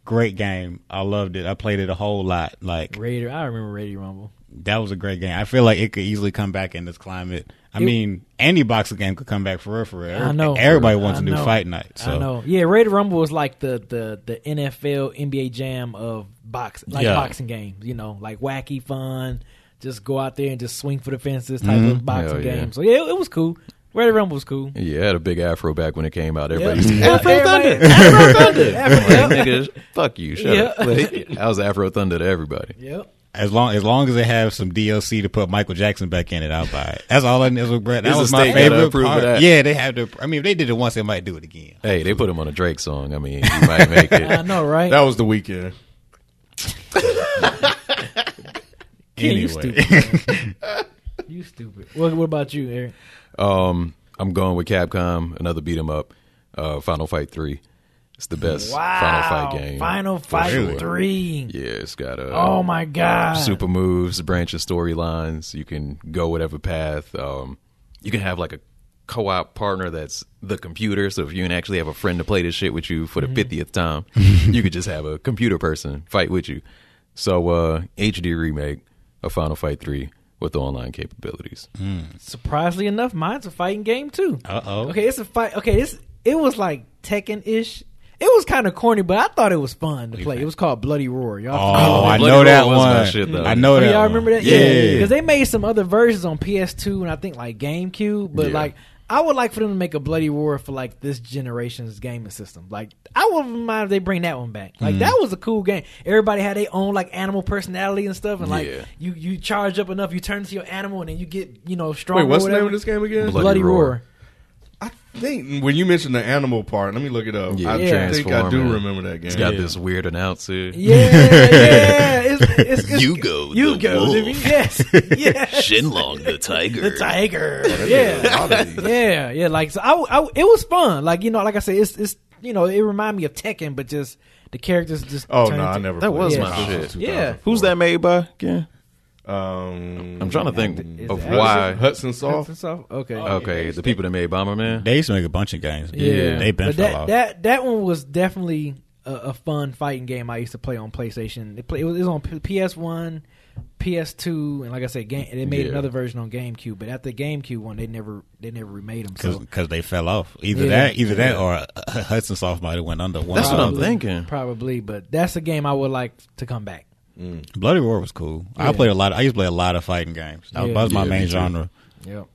Great game. I loved it. I played it a whole lot. Like Raider. I remember Raider Rumble. that was a great game. I feel like it could easily come back in this climate. I It- mean, any boxing game could come back for real, for real. I know. Everybody wants I new know. fight night. So I know. Yeah, Raider Rumble was like the the the NFL NBA Jam of box like Yeah. boxing games. You know, like wacky fun. Just go out there and just swing for the fences type Mm-hmm. of boxing yeah. game. So yeah, it, it was cool. Raider Rumble was cool. Yeah, it had a big afro back when it came out. Everybody Yeah. used to Afro Thunder. Afro Thunder. Afro- Like, yep. nigga, fuck you. Shut Yeah. up. Like, I was Afro Thunder to everybody. Yep. As long as long as they have some DLC to put Michael Jackson back in it, I'll buy it. That's all I need. That Is was my gotta favorite approve part. that? Yeah, they have to. I mean, if they did it once, they might do it again. Hey, they put him on a Drake song. I mean, you might make it. I know, right? That was the Weeknd. Ken, you Anyway. stupid. you stupid. What, what about you, Eric? Um, I'm going with Capcom. Another beat 'em up. Uh, Final Fight Three. It's the best Wow. Final Fight game. Final Fight sure. three. Yeah, it's got a Oh my god. super moves, branches, storylines. You can go whatever path. Um, you can have like a co-op partner that's the computer. So if you can actually have a friend to play this shit with you for the 50th time, you could just have a computer person fight with you. So uh, HD remake of Final Fight 3 with the online capabilities. Surprisingly enough, mine's a fighting game too. Uh oh. Okay, it's a fight. Okay, this it was like Tekken ish. It was kind of corny, but I thought it was fun to play. It was called Bloody Roar. Y'all, Oh, I Bloody know that Roar was my one. shit, though. I know Oh, that. y'all one. remember that? Yeah. because they made some other versions on PS2 and I think like GameCube. But Yeah. like, I would like for them to make a Bloody Roar for like this generation's gaming system. Like, I wouldn't mind if they bring that one back. Like, mm. that was a cool game. Everybody had their own like animal personality and stuff, and like Yeah. you you charge up enough, you turn into your animal, and then you get you know stronger. Wait, what's or the name whatever. of this game again? Bloody Bloody, Roar. Roar. I think when you mentioned the animal part, let me look it up. Yeah, I Yeah. think I do remember that game. It's got this weird announcer. Yeah, yeah. It's, it's, it's, Yugo you the go. wolf. Yes, yes. Shenlong the tiger. The tiger. Oh, a lot Yeah, yeah, yeah. Like so, I, I, it was fun. Like you know, like I said, it's, it's you know, it reminded me of Tekken, but just the characters just. Oh turned no, I never. That played was it. my Oh, shit. Yeah. Who's that made by? Yeah. Um, I'm trying to think Is of it why. Hudson Soft. Hudson Soft? Okay. Okay, the people that made Bomberman. They used to make a bunch of games. yeah, they been but fell that off. that that one was definitely a, a fun fighting game. I used to play on PlayStation. It, play, it was, it was on PS One, PS2, and like I said, game, they made Yeah. another version on GameCube. But after the GameCube one, they never they never remade them. So because they fell off. Either Yeah. that, either that, or uh, Hudson Soft might have went under. One That's of what I'm them. thinking. probably, but that's a game I would like to come back. Bloody Roar was cool. I played a lot. I used to play a lot of fighting games. That was, Yeah. that was my Yeah, main me too. genre. Yep.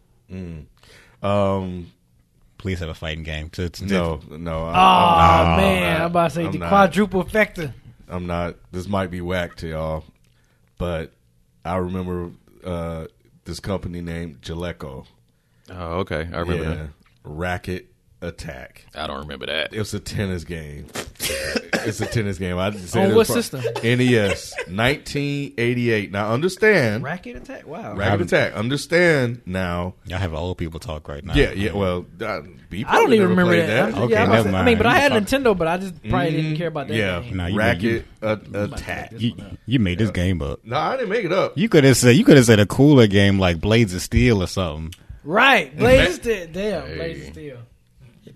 Um, Please have a fighting game. To, to, no, no. Oh I, I'm man, not. I'm about to say I'm the not. quadruple factor. I'm not. This might be whack to y'all, but I remember uh, this company named Jaleco. Oh, okay. I remember Yeah, Racket Attack. I don't remember that. It was a tennis game. It's a tennis game. I just On what it system? NES, 1988. Now understand, Racket attack. Wow. Racket Attack. Understand now. y'all have old people talk right now. Yeah, yeah. Well, I, B I don't even never remember that. that. Okay, yeah, I'm about to never say- I mean, but I had Nintendo, but I just probably didn't care about that. Yeah, game. Nah, you- Racket uh, Attack. You, you made this game up. No, I didn't make it up. You could have said you could have said a cooler game like Blades of Steel or something. Right, Blades of Steel. Damn, Hey. Blaze of Steel.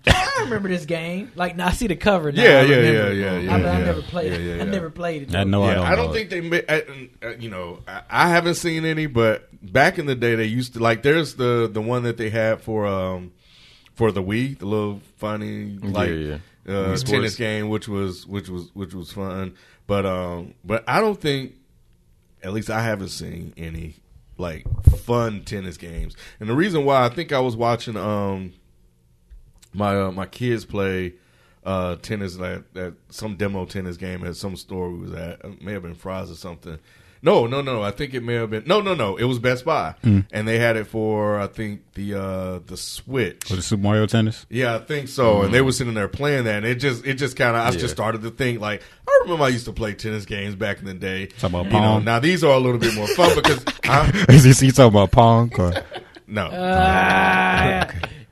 I remember this game. Like, now I see the cover. Now, Yeah, I yeah, yeah, yeah, I, yeah, I never played. Yeah, yeah, I never played it. I know I don't. I don't know think they. ma- uh, uh, You know, I, I haven't seen any, but back in the day, they used to like. There's the the one that they had for um for the Wii, the little funny like yeah. Uh, Wii Sports. tennis game, which was which was which was fun. But um, but I don't think, at least I haven't seen any like fun tennis games. And the reason why I think I was watching um my uh, my kids play uh, tennis at, at some demo tennis game at some store we was at. It may have been Fry's or something. No, no, no. I think it may have been no, no, no. It was Best Buy, and they had it for I think the uh, the Switch. Was it Super Mario Tennis? Yeah, I think so. And they were sitting there playing that, and it just it just kind of I Yeah. just started to think like I remember I used to play tennis games back in the day. Talk about You know, Pong. now these are a little bit more fun because I, Is he talking about Pong? Or? no, Ah,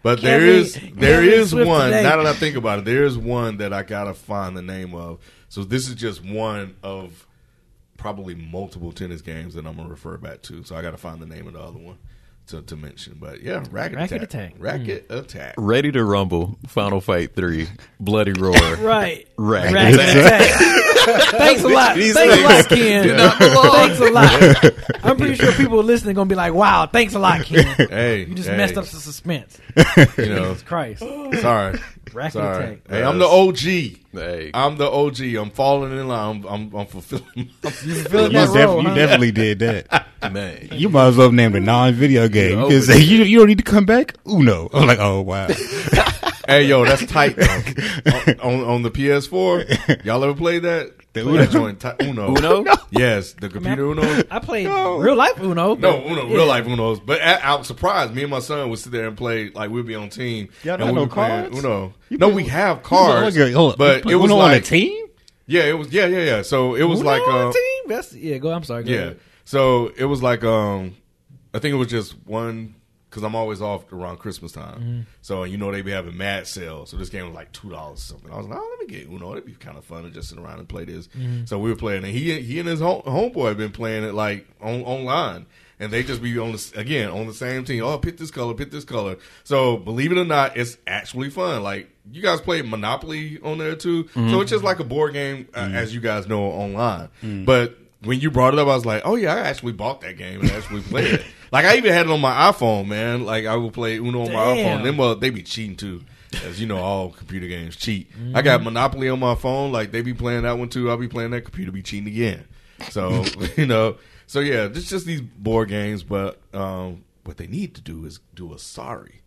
But there Kevin- is there Kevin is Swift one. today. Now that I think about it, there is one that I gotta find the name of. So this is just one of probably multiple tennis games that I'm gonna refer back to. So I gotta find the name of the other one to, to mention. But yeah, racket, Racket attack, Attack. racket attack. Ready to rumble. Final Fight three. Bloody roar. right. Racket Racket attack. attack. Thanks a lot. These Thanks a lot, Ken. do not belong. Thanks a lot. I'm pretty sure people listening gonna be like, "Wow, thanks a lot, Ken. Hey, You just hey, messed up the suspense." You know, Jesus Christ. sorry, Racket sorry. attack. Hey, I'm the OG. Hey. I'm the OG. I'm falling in line. I'm I'm, I'm fulfilling. You You, feeling that def- role, you huh? definitely did that. Man. You might as well name a non-video game. You say you, you don't need to come back. Uno. I'm like, oh wow. hey, yo, that's tight. on, on on the PS4, y'all ever played that? The Play Uno? that joint, ti- Uno. Uno? Yes, the computer Uno. I played real life Uno. No, Uno, yeah. real life Unos. But I, I was surprised. Me and my son would sit there and play like we'd be on team. Y'all and got we no cards? Uno. You no, play- we have cards, Hold on, hold on. but It was like on a team. yeah, it was yeah, yeah, yeah. So it was Uno like on uh, team. That's yeah. Go. I'm sorry. Go Yeah. ahead. So it was like um, I think it was just one because I'm always off around Christmas time. Mm-hmm. So you know they be having mad sales. So this game was like two dollars something. I was like, oh, let me get Uno. It'd be kind of fun to just sit around and play this. Mm-hmm. So we were playing, and he he and his home, homeboy have been playing it like on online. And they just be on the again on the same team. Oh, pick this color, pick this color. So believe it or not, it's actually fun. Like you guys play Monopoly on there too. So it's just like a board game, uh, mm-hmm. as you guys know online. Mm-hmm. But when you brought it up, I was like, oh yeah, I actually bought that game and actually played it. Like I even had it on my iPhone, man. Like I will play Uno on my iPhone. Then well, they be cheating too. As you know, all computer games cheat. I got mm-hmm. Monopoly on my phone. Like they be playing that one too. I'll be playing that computer be cheating again. So you know, so yeah, it's just these board games. But um, what they need to do is do a sorry.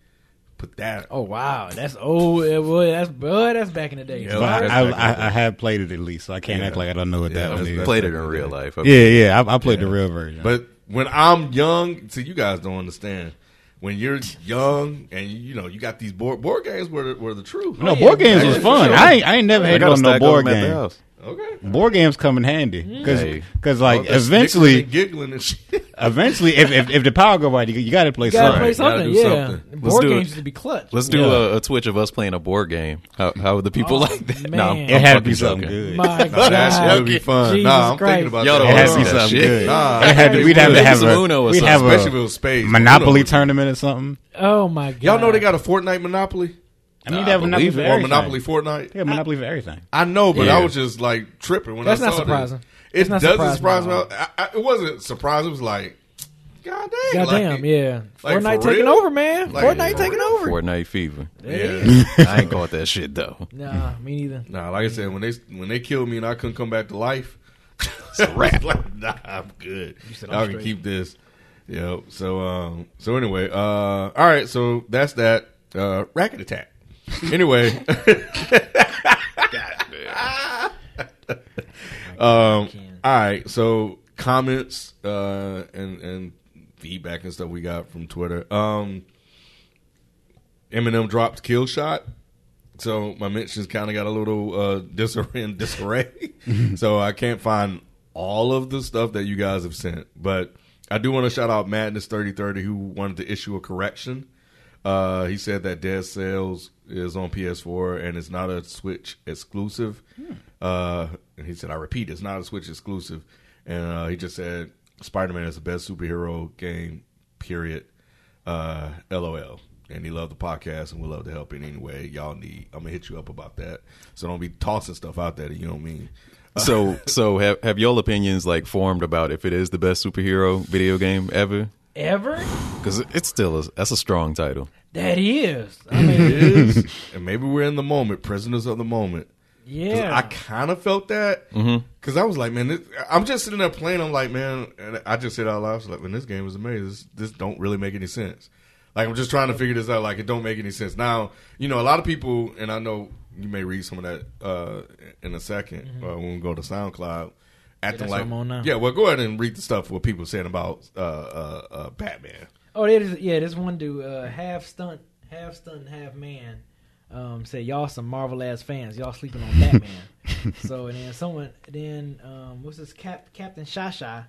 Put that. Oh wow, that's old. eh, boy, that's boy, that's back in the day. Yeah, But that's I, back in the I. I have played it at least, so I can't Yeah. act like I don't know what Yeah, that one that's- is. Played it in real life. Yeah, yeah, I, I played the real version. But when I'm young, see, you guys don't understand. When you're young and you know you got these board board games were the, were the truth. no, yeah, board games was fun. sure. I ain't, I ain't never I hated got a no board them at the game. House. Okay. Board games come in handy mm. because Hey. like All that eventually giggling and shit. eventually if, if if the power go out, you, you got to play You gotta something. play gotta something. Yeah, something. board do it. games used to be clutch. Let's do Yeah. a, a Twitch of us playing a board game. How how would the people Oh, like that? man. Nah, I'm, It It I'm had to be something joking. good. My Nah, that God, shit would be fun. Jesus nah, I'm Christ. thinking about Y'all that. don't It had to be something shit. good. Nah, it had to, we'd have to have some a Uno or we'd have especially if it a was. Monopoly tournament or something. Oh my God, Y'all know they got a Fortnite Monopoly I mean, Nah, they have Monopoly believe for it. or everything. Monopoly Fortnite. They have Monopoly for everything. I know, but Yeah. I was just like tripping when That's I not saw surprising. this. It That's not doesn't surprising surprise me. at I, I, it wasn't surprising. It was like, God dang, Goddamn, like, yeah. like, Fortnite for taking real? over, man. Like, Fortnite for taking real? over. Fortnite fever. Yeah. I ain't caught that shit though. Nah, me neither. Nah, like I said, when they when they killed me and I couldn't come back to life, it's a wrap. like, nah, I'm good. said, Y'all I'm can straight. keep this. Yep. So um. So anyway, uh. All right. So that's that. Uh. Racket attack. Anyway. um. All right. So comments uh and and feedback and stuff we got from Twitter. Um. Eminem dropped Killshot. So my mentions kind of got a little uh, disarray disarray. so I can't find all of the stuff that you guys have sent, but I do want to shout out Madness thirty thirty who wanted to issue a correction. Uh, he said that Dead Cells is on PS4 and it's not a Switch exclusive. Uh, and he said, I repeat, it's not a Switch exclusive. And uh, he just said Spider Man is the best superhero game. Period. Uh, LOL. and he loved the podcast, and we love to help in any way y'all need. I'm gonna hit you up about that. So don't be tossing stuff out there that you don't mean. So, so have have your opinions like formed about if it is the best superhero video game ever? Ever? Because it's still a, that's a strong title. That is. I mean, is, and maybe we're in the moment, prisoners of the moment. 'Cause yeah. I kind of felt that because I was like, man, this, I'm just sitting there playing. I'm like, man, and I just said out loud, I was like, man, this game is amazing. This, this don't really make any sense. Like I'm just trying to figure this out. Like it don't make any sense. Now, you know, a lot of people, and I know you may read some of that uh, in a 2nd uh, when we go to SoundCloud. Acting that's like, on now. yeah, well, go ahead and read the stuff what people saying about uh, uh, uh, Batman. Oh, there is, yeah, this one dude, uh, half stunt, half stunt, half man, um, said y'all some Marvel ass fans. Y'all sleeping on Batman. so and then someone, then um, what's this? Cap, Captain Shasha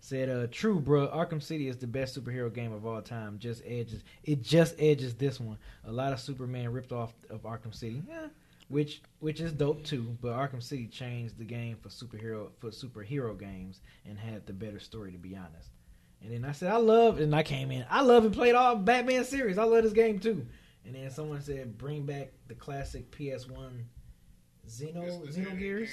said, uh, "True, bro. Arkham City is the best superhero game of all time. Just edges, it just edges this one. A lot of Superman ripped off of Arkham City, yeah, which which is dope too. But Arkham City changed the game for superhero for superhero games and had the better story, to be honest." And then I said, I love, and I came in. I love and played all Batman series. I love this game too. And then someone said, bring back the classic PS1 Xeno Xenogears.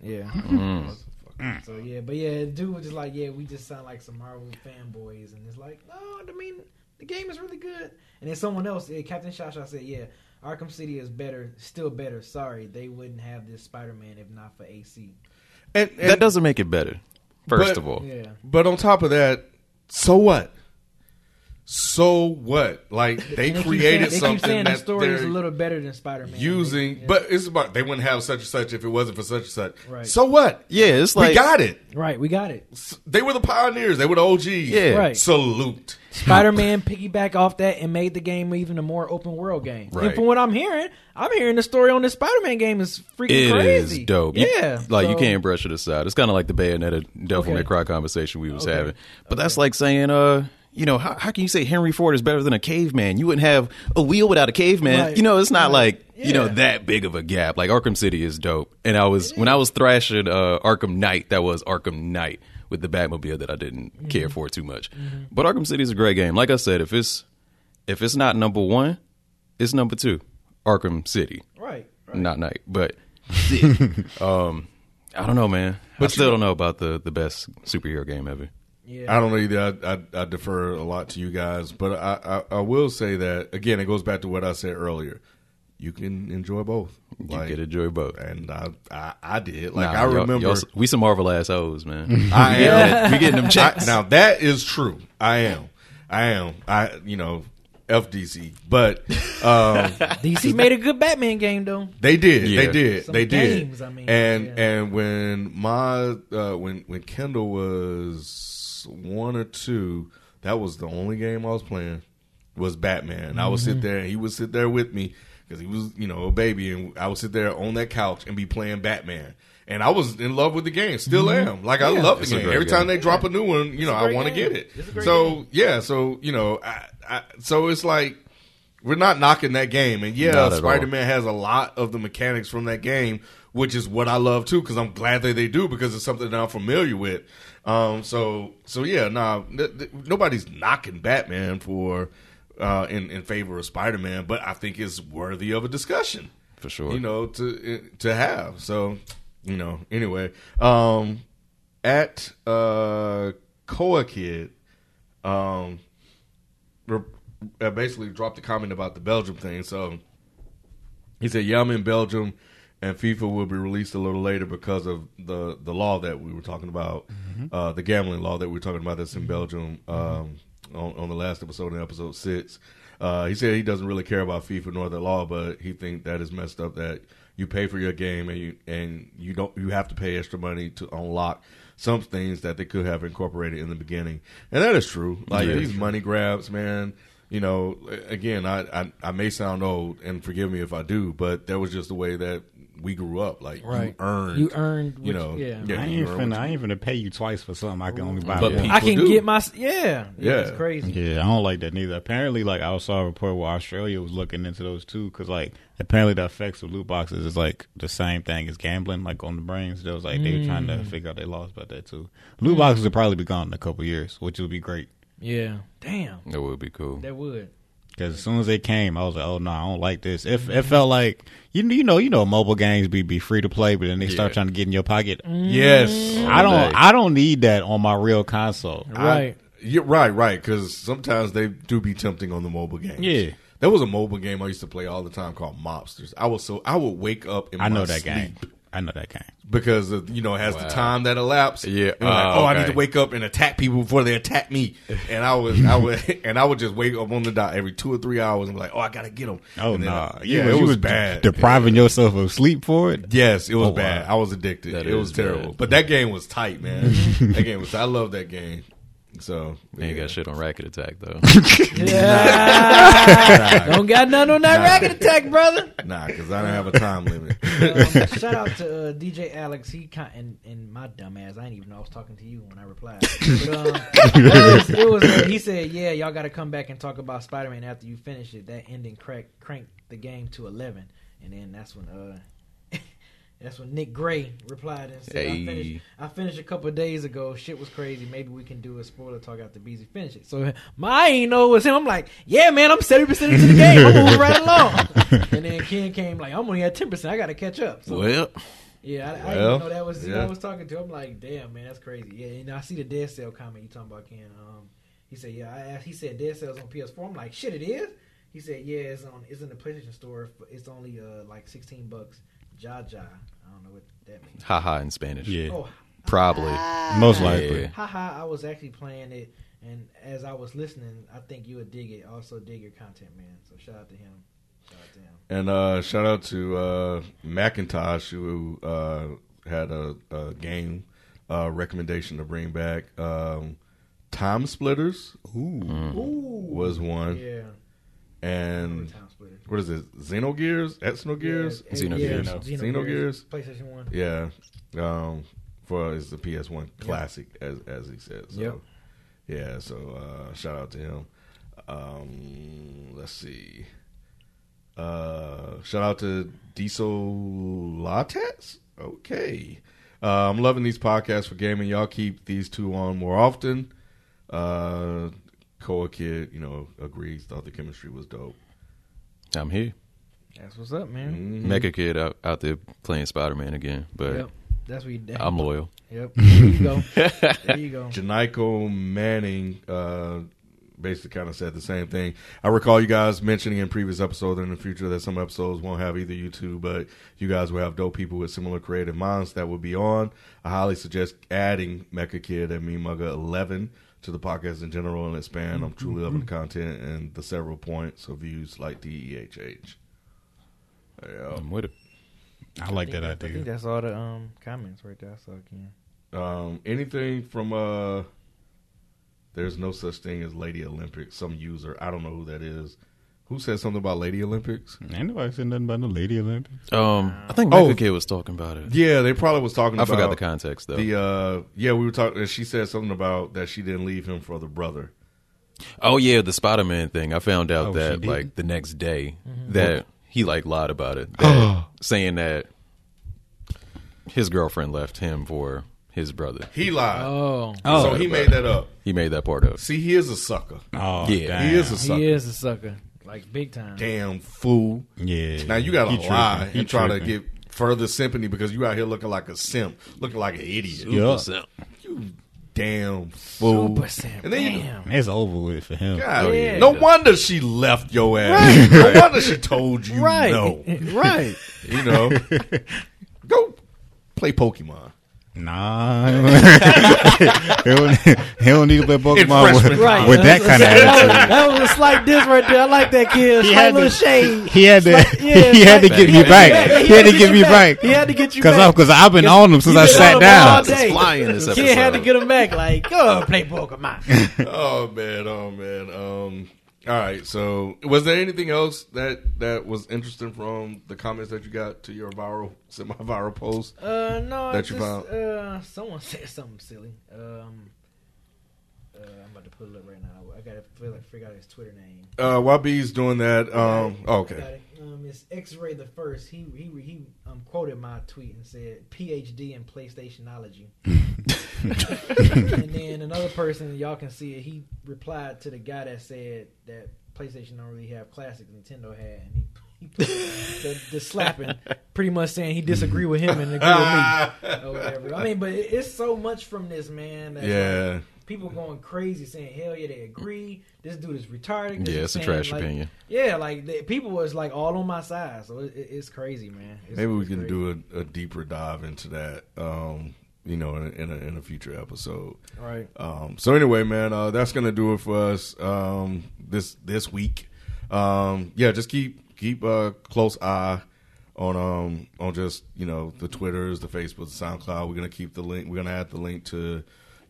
Yeah. Mm. So yeah, but yeah, dude was just like, yeah, we just sound like some Marvel fanboys, and it's like, no, I mean, the game is really good. And then someone else, yeah, Captain Shasha said, yeah, Arkham City is better, still better. Sorry, they wouldn't have this Spider-Man if not for AC. And, and That doesn't make it better. First But- of all, Yeah. But on top of that, so what? So what? Like they And keep created saying, they something keep saying the story is a little better than Spider-Man. using, Yeah. but it's about they wouldn't have such and such if it wasn't for such and such. Right. So what? yeah, it's like we got it. right, we got it. S- They were the pioneers. They were the OGs. Yeah. Right. Salute. Spider-Man piggyback off that and made the game even a more open world game. Right. And from what I'm hearing, I'm hearing the story on this Spider-Man game is freaking It is crazy. dope. You- Yeah, like you can't brush it aside. It's kind of like the Bayonetta Devil May Cry conversation we was Okay. having. But that's like saying, uh, you know, how, how can you say Henry Ford is better than a caveman? You wouldn't have a wheel without a caveman. Right. You know, it's not Right. like you know that big of a gap. Like Arkham City is dope, and I was when I was thrashing uh, Arkham Knight, that was Arkham Knight with the Batmobile that I didn't Mm-hmm. care for too much. But Arkham City is a great game. Like I said, if it's if it's not number one, it's number two. Arkham City Right. right. not Knight, but um, I don't know, man. I still don't know about the the best superhero game ever. Yeah. I don't know either. I, I, I defer a lot to you guys, but I, I, I will say that again. It goes back to what I said earlier. You can enjoy both. You could enjoy both. and I, I, I did. Like Nah, I y'all- remember, y'all- we some Marvel assholes, man. I am. we getting them checks. I- now that is true. I am. I am. I you know, FDC, but um, DC made a good Batman game though. they did. Yeah. They did. Some they did. games, I mean, and yeah. and when my uh, when when Kendall was one or two, that was the only game I was playing was Batman. I would Mm-hmm. sit there and he would sit there with me because he was you know a baby, and I would sit there on that couch and be playing Batman. And I was in love with the game, still am. Like I Mm-hmm. Love the It's game. great Every time they drop a new one, you know, I want to get it. It's a great So game. yeah, so you know, I, I, so it's like we're not knocking that game, and yeah, Not at all. Spider Man has a lot of the mechanics from that game, which is what I love too, because I'm glad that they do because it's something that I'm familiar with. Um, so so yeah, nah, th- th- nobody's knocking Batman for uh, in in favor of Spider Man, but I think it's worthy of a discussion For sure. you know to to have so you know anyway um at uh koa kid um basically dropped a comment about the belgium thing so he said yeah i'm in belgium and FIFA will be released a little later because of the the law that we were talking about, uh, the gambling law that we were talking about that's in Belgium um, on, on the last episode in episode six. Uh, he said he doesn't really care about FIFA nor the law, but he think that is messed up that you pay for your game and you and you don't you have to pay extra money to unlock some things that they could have incorporated in the beginning, and that is true. Like Yeah. these money grabs, man. You know, again, I, I I may sound old, and forgive me if I do, but that was just the way that we grew up. Like Right. you earned, You earned you know, you- yeah. I ain't earned finna. I ain't finna pay you twice for something I can only buy. But once. I can do. get my yeah. Yeah, Yeah. it's crazy. Yeah, I don't like that neither. Apparently, like I saw a report where Australia was looking into those too, because like apparently the effects of loot boxes is like the same thing as gambling, like on the brains. There was like they were trying to mm. figure out their laws about that too. Loot boxes will probably be gone in a couple years, which would be great. Yeah, damn, That would be cool. that would. Because as soon as it came, I was like, "Oh no, I don't like this." It, it felt like you you know you know mobile games be be free to play, but then they start trying to get in your pocket. Mm. Yes, I don't day. I don't need that on my real console. Right. You're right, right. Because sometimes they do be tempting on the mobile games. Yeah. there was a mobile game I used to play all the time called Mobsters. I was so I would wake up in I know that sleep game. I know that game. because of, you know it has the time that elapsed. Yeah. And I'm like, Oh, oh, I need to wake up and attack people before they attack me. And I was, I would, and I would just wake up on the dot every two or three hours and be like, oh, I gotta get them. Oh no, nah, uh, yeah, was- it was was bad. depriving yourself of sleep for it. Yes, it was Oh, wow. bad. I was addicted. That it was terrible. bad. But that game was tight, man. that game was. I love that game. So They ain't yeah. got shit on Racket Attack though. Yeah. Don't got none on that racket attack, brother. Nah, because I don't have a time limit. Um, shout out to uh, DJ Alex. He kind and, and my dumb ass. I didn't even know I was talking to you when I replied. But, um, it was, it was, uh, he said, "Yeah, y'all got to come back and talk about Spider Man after you finish it. That ending crack cranked the game to 11, and then that's when uh." That's when Nick Gray replied and said, I, finished, I finished a couple of days ago. Shit was crazy. Maybe we can do a spoiler talk after Beezy finish it. So my ain't know it was him. I'm like, yeah, man, I'm 70% into the game. I'm moving right along. and then Ken came like, I'm only at 10%. I got to catch up. So well, yeah, I, I didn't know that was who yeah. I was talking to. I'm like, damn, man, that's crazy. Yeah, and I see the Dead Cell comment you talking about, Ken. Um, he said, yeah, I asked, he said Dead Cell's on PS4. I'm like, shit, it is. He said, yeah, it's on, it's in the PlayStation Store. but It's only uh like 16 bucks. Ja ja. I don't know what that means. haha in Spanish. Yeah, Oh, Probably. most Yeah. likely. haha! I was actually playing it, and as I was listening, I think you would dig it. Also, dig your content, man. So shout out to him. Shout out to him. And uh, shout out to uh, Macintosh who uh, had a, a game uh, recommendation to bring back. Um, Time Splitters Ooh, was one, yeah. And Time splitter. what is it? Xenogears, Xenogears, Yeah, Xenogears. yeah, Xenogears. PlayStation One. yeah. Um, for is the PS One classic, as as he said. So, Yep. Yeah. So uh, shout out to him. Um, let's see. Uh, shout out to Diesel Lattes. Okay. Uh, I'm loving these podcasts for gaming. Y'all keep these two on more often. Koa Kid, you know, agrees. Thought the chemistry was dope. I'm here. That's what's up, man. Mhm. Mecha Kid out, out there playing Spider Man again, but Yep. That's what you. did. I'm loyal. Yep. There you go. there you go. Janiko Manning uh, basically kind of said the same thing. I recall you guys mentioning in previous episodes and in the future that some episodes won't have either you two, but you guys will have dope people with similar creative minds that will be on. I highly suggest adding Mecha Kid and Mean Muggah 11 to the podcast in general and expand. I'm truly loving the content and the several points of views like DEHH. Yeah. I'm with it. I like think that I think idea. that's all the um comments right there. I saw again. Um, anything from uh, there's no such thing as Lady Olympics. Some user, I don't know who that is. Who said something about Lady Olympics? Ain't nobody said nothing about no Lady Olympics. Um, I think Oh. Mecha Kid was talking about it. Yeah, they probably was talking. I about forgot the context though. The uh, yeah, we were talking. She said something about that she didn't leave him for the brother. Oh yeah, the Spider Man thing. I found out Oh, that like the next day that he like lied about it, that, saying that his girlfriend left him for his brother. He lied. Oh, Oh, so he made that up. He made that part up. See, he is a sucker. Oh, Yeah. damn. He is a sucker. he is a sucker, like big time. Damn fool. Yeah. Now you gotta He lie tripping. He and try to get further sympathy because you out here looking like a simp, looking like an idiot. Yeah. You damn fool. Super simp. And then you- Damn. It's over with for him. God, oh, Yeah. no wonder she left your ass. No wonder she told you Right. no. right. You know, go play Pokemon. Nah, he don't, he don't need to play Pokemon freshman with, Right. with that kind of that, was, that was a slight diss right there. I like that kid. Slight had little to- shade. He had to, yeah, he had to like- get me back. get- He had to get me you back. He had to get you Cause back. I, cause I've been on him since I sat down. all flying this Kid had to get him back. Like, go play Pokemon. Oh man, oh man. Um, all right. So, was there anything else that that was interesting from the comments that you got to your viral, semi-viral post? Uh, no, That you just, found? Uh, someone said something silly. Um, uh, I'm about to pull it up right now. I gotta feel like figure out his Twitter name. Uh, YB's doing that. Um, got okay. It's X-Ray the first. He he he um, quoted my tweet and said PhD in PlayStationology. and then another person, y'all can see it. He replied to the guy that said that PlayStation don't really have classics Nintendo had, and he, he put the, the slapping, pretty much saying he disagree with him and agree with me or whatever. I mean, but it, it's so much from this man. Yeah. like, people going crazy saying, "Hell yeah, they agree." This dude is retarded. Yeah, he's it's a trash like- opinion. Yeah, like the, people was like all on my side, so it, it, it's crazy, man. It's, Maybe we can crazy. do a, a deeper dive into that, um, you know, in a, in a, in a future episode. right. Um, so anyway, man, uh, that's gonna do it for us um, this this week. Um, yeah, just keep keep a close eye on um on just you know the Twitters, the Facebook, the SoundCloud. We're gonna keep the link. We're gonna add the link to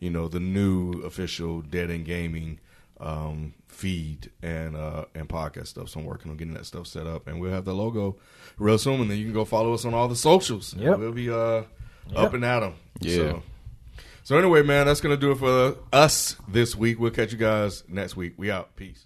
you know the new official Dead End Gaming um, feed and uh, and podcast stuff. So I'm working on getting that stuff set up, and we'll have the logo real soon. And then you can go follow us on all the socials. Yeah, we'll be uh, up and at 'em. Yeah. So, so anyway, man, that's gonna do it for us this week. We'll catch you guys next week. We out. Peace. Peace.